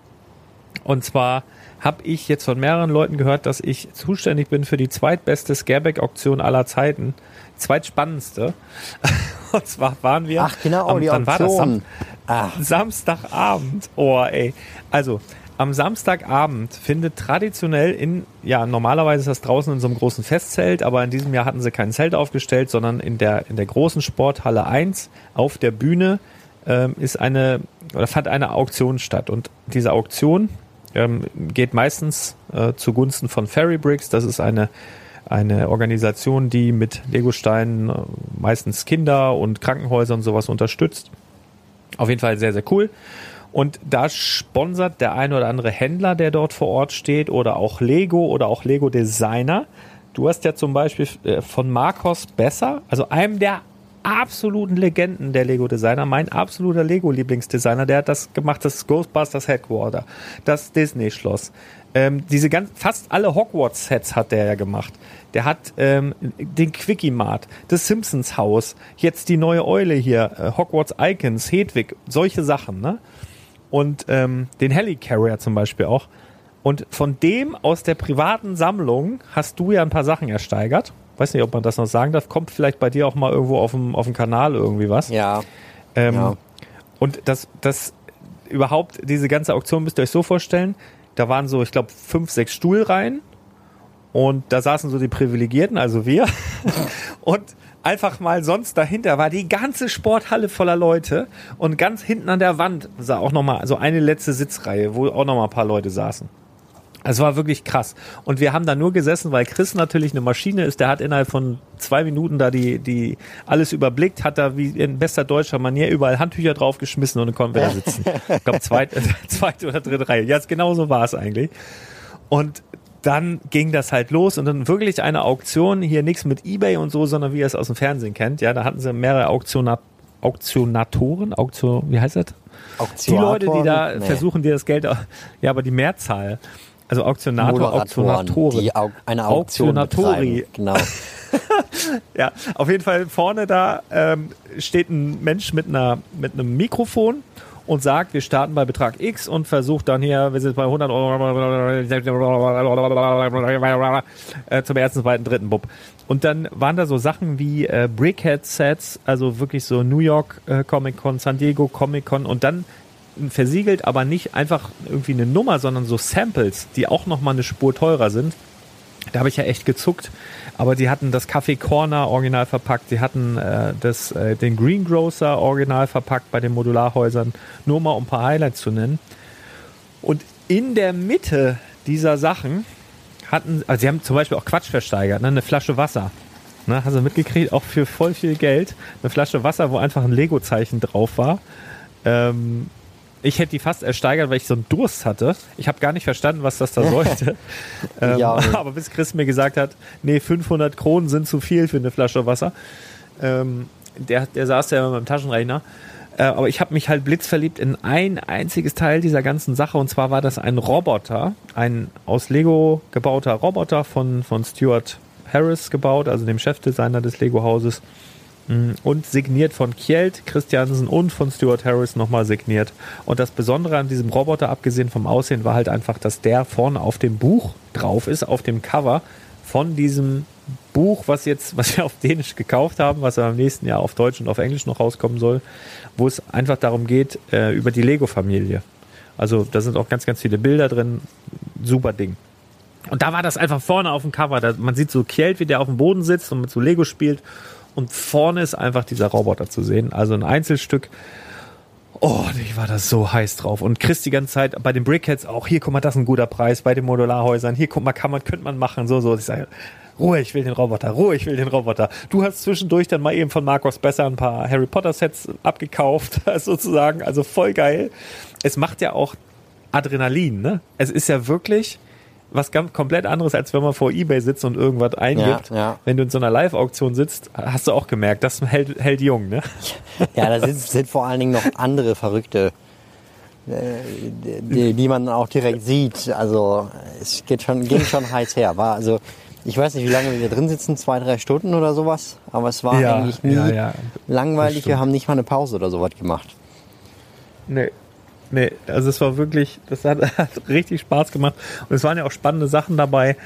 Und zwar habe ich jetzt von mehreren Leuten gehört, dass ich zuständig bin für die zweitbeste Scareback-Auktion aller Zeiten. Zweitspannendste. *laughs* Und zwar waren wir. Ach genau, am- die Auktion. Ah, Samstagabend. Oh, ey. Also, am Samstagabend findet traditionell in, ja, normalerweise ist das draußen in so einem großen Festzelt, aber in diesem Jahr hatten sie kein Zelt aufgestellt, sondern in der, in der großen Sporthalle 1 auf der Bühne ähm, ist eine, oder fand eine Auktion statt. Und diese Auktion ähm, geht meistens äh, zugunsten von Fairy Bricks. Das ist eine, eine Organisation, die mit Legosteinen äh, meistens Kinder und Krankenhäuser und sowas unterstützt. Auf jeden Fall sehr, sehr cool. Und da sponsert der ein oder andere Händler, der dort vor Ort steht, oder auch Lego oder auch Lego Designer. Du hast ja zum Beispiel äh, von Marcos Besser, also einem der absoluten Legenden der Lego Designer, mein absoluter Lego Lieblingsdesigner, der hat das gemacht, das Ghostbusters Headquarter, das Disney Schloss. Ähm, diese ganz, fast alle Hogwarts Sets hat der ja gemacht. Der hat ähm, den Quickie Mart, das Simpsons Haus, jetzt die neue Eule hier, äh, Hogwarts Icons, Hedwig, solche Sachen, ne? Und ähm, den Helicarrier zum Beispiel auch. Und von dem aus der privaten Sammlung hast du ja ein paar Sachen ersteigert. Weiß nicht, ob man das noch sagen darf. Kommt vielleicht bei dir auch mal irgendwo auf dem, auf dem Kanal irgendwie was. ja. Ähm, Ja. Und das, das überhaupt, diese ganze Auktion müsst ihr euch so vorstellen, da waren so, ich glaube, fünf, sechs Stuhlreihen und da saßen so die Privilegierten, also wir. *laughs* und einfach mal sonst dahinter war die ganze Sporthalle voller Leute und ganz hinten an der Wand sah auch nochmal so eine letzte Sitzreihe, wo auch nochmal ein paar Leute saßen. Es war wirklich krass. Und wir haben da nur gesessen, weil Chris natürlich eine Maschine ist. Der hat innerhalb von zwei Minuten da die, die alles überblickt, hat da wie in bester deutscher Manier überall Handtücher draufgeschmissen und dann konnten wir da sitzen. Ich glaube, zweite, *laughs* zweite oder dritte Reihe. Ja, genau so war es eigentlich. Und dann ging das halt los und dann wirklich eine Auktion, hier nichts mit Ebay und so, sondern wie ihr es aus dem Fernsehen kennt. Ja, da hatten sie mehrere Auktiona Auktionatoren, Auktion, wie heißt das? Die Leute, die da Nee. versuchen, dir das Geld, ja, aber die Mehrzahl. Also Auktionator, Auktionatoren. die au eine Auktion Auktionatori. Genau. *laughs* Ja, auf jeden Fall vorne da ähm, steht ein Mensch mit, einer, mit einem Mikrofon und sagt, wir starten bei Betrag X und versucht dann hier, wir sind bei 100 Euro äh, zum ersten, zweiten, dritten Bub. Und dann waren da so Sachen wie äh, Brickhead-Sets, also wirklich so New York äh, Comic Con, San Diego Comic Con und dann versiegelt, aber nicht einfach irgendwie eine Nummer, sondern so Samples, die auch nochmal eine Spur teurer sind. Da habe ich ja echt gezuckt. Aber die hatten das Café Corner original verpackt, die hatten äh, das, äh, den Greengrocer original verpackt bei den Modularhäusern, nur mal um ein paar Highlights zu nennen. Und in der Mitte dieser Sachen hatten, also sie haben zum Beispiel auch Quatsch versteigert, ne? eine Flasche Wasser. Ne? Hast du mitgekriegt, auch für voll viel Geld. Eine Flasche Wasser, wo einfach ein Lego-Zeichen drauf war. Ähm, ich hätte die fast ersteigert, weil ich so einen Durst hatte. Ich habe gar nicht verstanden, was das da *laughs* sollte. ähm, Ja, *laughs* aber bis Chris mir gesagt hat, nee, 500 Kronen sind zu viel für eine Flasche Wasser. Ähm, der, der saß ja immer beim Taschenrechner. Äh, aber ich habe mich halt blitzverliebt in ein einziges Teil dieser ganzen Sache. Und zwar war das ein Roboter, ein aus Lego gebauter Roboter von, von Stuart Harris gebaut, also dem Chefdesigner des Lego-Hauses. Mm, Und signiert von Kjeld Christiansen und von Stuart Harris nochmal signiert. Und das Besondere an diesem Roboter, abgesehen vom Aussehen, war halt einfach, dass der vorne auf dem Buch drauf ist, auf dem Cover von diesem Buch, was jetzt, was wir auf Dänisch gekauft haben, was aber im nächsten Jahr auf Deutsch und auf Englisch noch rauskommen soll, wo es einfach darum geht, äh, über die Lego-Familie. Also da sind auch ganz, ganz viele Bilder drin. Super Ding. Und da war das einfach vorne auf dem Cover. Da, man sieht so Kjeld, wie der auf dem Boden sitzt und mit so Lego spielt. Und vorne ist einfach dieser Roboter zu sehen. Also ein Einzelstück. Oh, ich war da so heiß drauf. Und Chris die ganze Zeit bei den Brickheads auch, hier, guck mal, das ist ein guter Preis, bei den Modularhäusern, hier, guck mal, kann man, könnte man machen, so, so. Ich sage, Ruhe, ich will den Roboter, Ruhe, ich will den Roboter. Du hast zwischendurch dann mal eben von Marcos Besser ein paar Harry Potter Sets abgekauft, *laughs* sozusagen. Also voll geil. Es macht ja auch Adrenalin, ne? Es ist ja wirklich was ganz komplett anderes, als wenn man vor Ebay sitzt und irgendwas eingibt. Ja, ja. Wenn du in so einer Live-Auktion sitzt, hast du auch gemerkt, das hält, hält jung, ne? *laughs* Ja, da sind, sind vor allen Dingen noch andere Verrückte, äh, die, die man auch direkt sieht. Also es geht schon, ging schon *laughs* heiß her. War also, ich weiß nicht, wie lange wir drin sitzen, zwei, drei Stunden oder sowas. Aber es war Ja, eigentlich nie ja, ja. langweilig. Wir haben nicht mal eine Pause oder sowas gemacht. Nee. Nee, also es war wirklich, das hat, *laughs* hat richtig Spaß gemacht. Und es waren ja auch spannende Sachen dabei,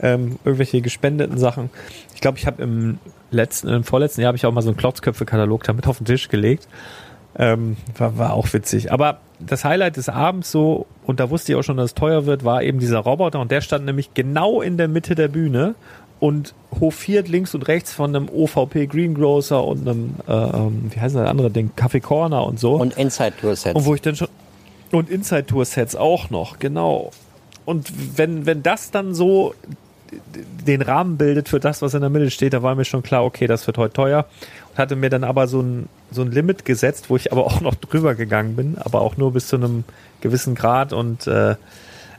ähm, irgendwelche gespendeten Sachen. Ich glaube, ich habe im letzten, im vorletzten Jahr habe ich auch mal so einen Klotzköpfe-Katalog damit auf den Tisch gelegt. Ähm, war, war auch witzig. Aber das Highlight des Abends so, und da wusste ich auch schon, dass es teuer wird, war eben dieser Roboter. Und der stand nämlich genau in der Mitte der Bühne und hofiert links und rechts von einem OVP Greengrocer und einem, äh, ähm, wie heißt das andere Ding, Kaffee Corner und so. Und Inside Tour Sets. Und wo ich dann schon. Und Inside Tour Sets auch noch, genau. Und wenn, wenn das dann so den Rahmen bildet für das, was in der Mitte steht, da war mir schon klar, okay, das wird heute teuer. Und hatte mir dann aber so ein, so ein Limit gesetzt, wo ich aber auch noch drüber gegangen bin, aber auch nur bis zu einem gewissen Grad und äh,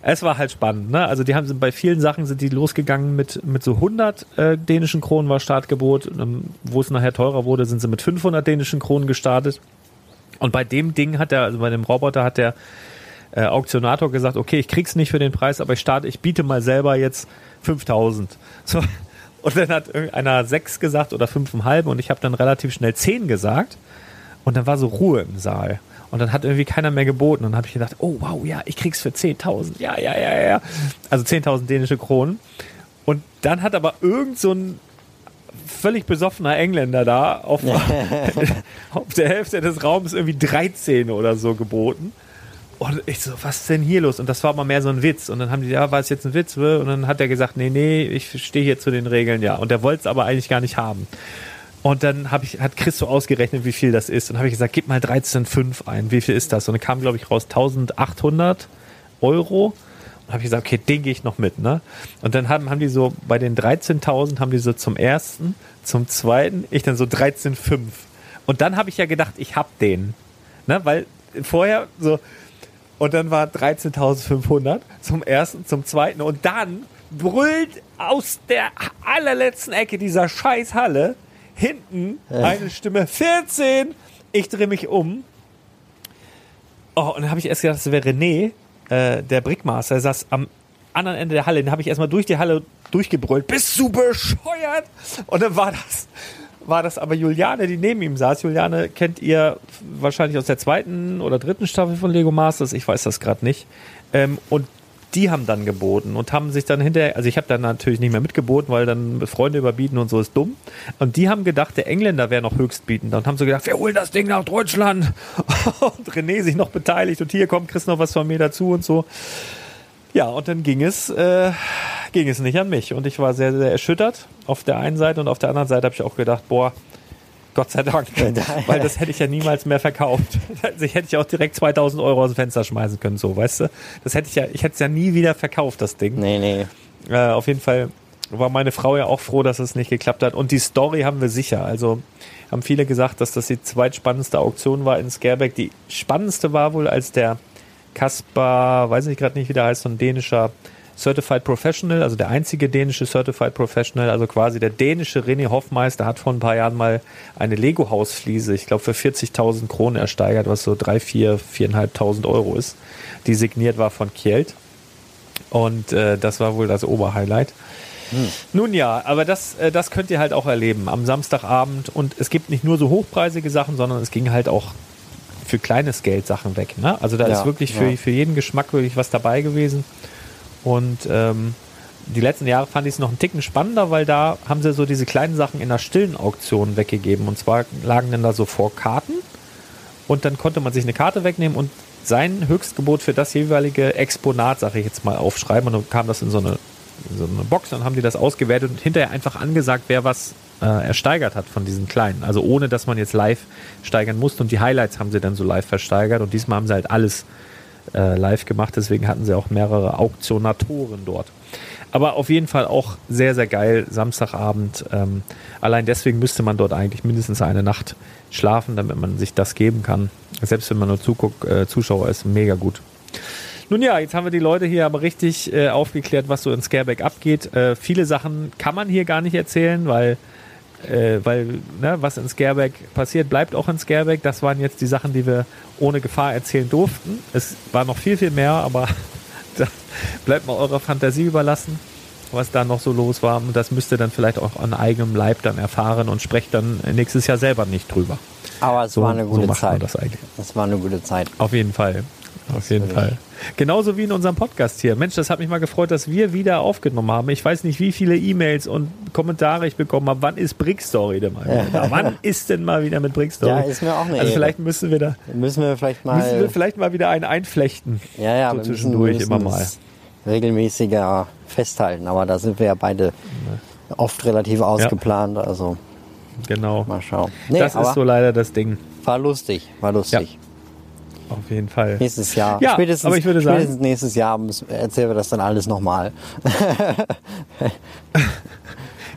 es war halt spannend, ne? Also die haben bei vielen Sachen sind die losgegangen mit mit so 100 äh, dänischen Kronen war Startgebot, ähm, wo es nachher teurer wurde, sind sie mit 500 dänischen Kronen gestartet. Und bei dem Ding hat der, also bei dem Roboter hat der äh, Auktionator gesagt, okay, ich krieg's nicht für den Preis, aber ich starte, ich biete mal selber jetzt 5000. *laughs* So. Und dann hat irgendeiner sechs gesagt oder fünfeinhalb und ich habe dann relativ schnell zehn gesagt. Und dann war so Ruhe im Saal. Und dann hat irgendwie keiner mehr geboten. Und dann habe ich gedacht, oh wow, ja, ich krieg's für 10.000. Ja, ja, ja, ja. Also 10.000 dänische Kronen. Und dann hat aber irgend so ein völlig besoffener Engländer da auf, *laughs* auf der Hälfte des Raums irgendwie 13 oder so geboten. Und ich so, was ist denn hier los? Und das war aber mehr so ein Witz. Und dann haben die, ja, war es jetzt ein Witz? Und dann hat er gesagt, nee, nee, ich stehe hier zu den Regeln, ja. Und er wollte es aber eigentlich gar nicht haben. Und dann hab ich, hat Chris so ausgerechnet, wie viel das ist. Und habe ich gesagt, gib mal 13,5 ein. Wie viel ist das? Und dann kam, glaube ich, raus 1800 Euro. Habe ich gesagt, okay, den gehe ich noch mit. Ne? Und dann haben, haben die so, bei den 13.000 haben die so zum ersten, zum zweiten, ich dann so 13,5. Und dann habe ich ja gedacht, ich hab den. Ne? Weil vorher so, und dann war 13.500 zum ersten, zum zweiten. Und dann brüllt aus der allerletzten Ecke dieser scheiß Halle hinten eine Stimme 14. Ich drehe mich um. Oh, und dann habe ich erst gedacht, das wäre René, äh, der Brickmaster. Er saß am anderen Ende der Halle. Den habe ich erstmal durch die Halle durchgebrüllt. Bist du bescheuert? Und dann war das, war das aber Juliane, die neben ihm saß. Juliane kennt ihr wahrscheinlich aus der zweiten oder dritten Staffel von Lego Masters. Ich weiß das gerade nicht. Ähm, und die haben dann geboten und haben sich dann hinterher, also ich habe dann natürlich nicht mehr mitgeboten, weil dann Freunde überbieten und so ist dumm. Und die haben gedacht, der Engländer wäre noch höchstbietender und haben so gedacht, wir holen das Ding nach Deutschland. *laughs* Und René sich noch beteiligt und hier kommt Chris noch was von mir dazu und so. Ja, und dann ging es, äh, ging es nicht an mich. Und ich war sehr, sehr erschüttert auf der einen Seite und auf der anderen Seite habe ich auch gedacht, boah, Gott sei Dank, weil das hätte ich ja niemals mehr verkauft. *laughs* Also ich hätte ich auch direkt 2000 Euro aus dem Fenster schmeißen können, so, weißt du? Das hätte ich ja, ich hätte es ja nie wieder verkauft, das Ding. Nee, nee. Äh, auf jeden Fall war meine Frau ja auch froh, dass es nicht geklappt hat. Und die Story haben wir sicher. Also haben viele gesagt, dass das die zweitspannendste Auktion war in Scareback. Die spannendste war wohl, als der Kaspar, weiß ich gerade nicht, wie der heißt, so ein dänischer Certified Professional, also der einzige dänische Certified Professional, also quasi der dänische René Hoffmeister hat vor ein paar Jahren mal eine Lego-Hausfliese, ich glaube für 40.000 Kronen ersteigert, was so 3, 4, 4.500 Euro ist, die signiert war von Kjeld. Und äh, das war wohl das Oberhighlight. Hm. Nun ja, aber das, äh, das könnt ihr halt auch erleben am Samstagabend. Und es gibt nicht nur so hochpreisige Sachen, sondern es ging halt auch für kleines Geld Sachen weg. Ne? Also da Ja, ist wirklich für, ja. für jeden Geschmack wirklich was dabei gewesen. Und ähm, die letzten Jahre fand ich es noch einen Ticken spannender, weil da haben sie so diese kleinen Sachen in einer stillen Auktion weggegeben. Und zwar lagen dann da so vor Karten und dann konnte man sich eine Karte wegnehmen und sein Höchstgebot für das jeweilige Exponat, sage ich jetzt mal, aufschreiben. Und dann kam das in so eine, in so eine Box, dann haben die das ausgewertet und hinterher einfach angesagt, wer was äh, ersteigert hat von diesen kleinen. Also ohne, dass man jetzt live steigern musste. Und die Highlights haben sie dann so live versteigert. Und diesmal haben sie halt alles äh, live gemacht. Deswegen hatten sie auch mehrere Auktionatoren dort. Aber auf jeden Fall auch sehr, sehr geil. Samstagabend. Ähm, allein deswegen müsste man dort eigentlich mindestens eine Nacht schlafen, damit man sich das geben kann. Selbst wenn man nur Zuguck, äh, Zuschauer ist, mega gut. Nun ja, jetzt haben wir die Leute hier aber richtig äh, aufgeklärt, was so in Scareback abgeht. Äh, viele Sachen kann man hier gar nicht erzählen, weil, äh, weil ne, was in Scareback passiert, bleibt auch in Scareback. Das waren jetzt die Sachen, die wir ohne Gefahr erzählen durften. Es war noch viel, viel mehr, aber *laughs* da bleibt mal eurer Fantasie überlassen, was da noch so los war. Und das müsst ihr dann vielleicht auch an eigenem Leib dann erfahren und sprecht dann nächstes Jahr selber nicht drüber. Aber es So, war eine so gute man Zeit. das eigentlich. Das war eine gute Zeit. Auf jeden Fall. Auf jeden Fall. Genauso wie in unserem Podcast hier. Mensch, das hat mich mal gefreut, dass wir wieder aufgenommen haben. Ich weiß nicht, wie viele E-Mails und Kommentare ich bekommen habe. Wann ist Brick Story denn mal wieder? *laughs* Wann ist denn mal wieder mit Brick Story? Ja, ist mir auch eine Also Ehre. vielleicht müssen wir da Müssen wir vielleicht mal. müssen wir vielleicht mal wieder einen einflechten. ja, ja, so zwischendurch müssen, immer mal. regelmäßiger festhalten. Aber da sind wir ja beide oft relativ ausgeplant. Also Genau. mal schauen. Nee, das ist so leider das Ding. war lustig. War lustig. Auf jeden Fall. Nächstes Jahr. Ja, spätestens, aber ich würde sagen- spätestens nächstes Jahr erzählen wir das dann alles nochmal. *laughs*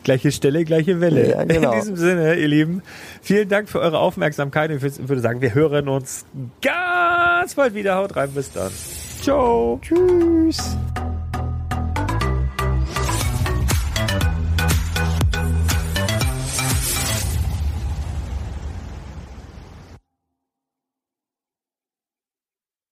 Gleiche Stelle, gleiche Welle. Ja, genau. In diesem Sinne, ihr Lieben, vielen Dank für eure Aufmerksamkeit. Ich würde sagen, wir hören uns ganz bald wieder. Haut rein, bis dann. Ciao. Tschüss.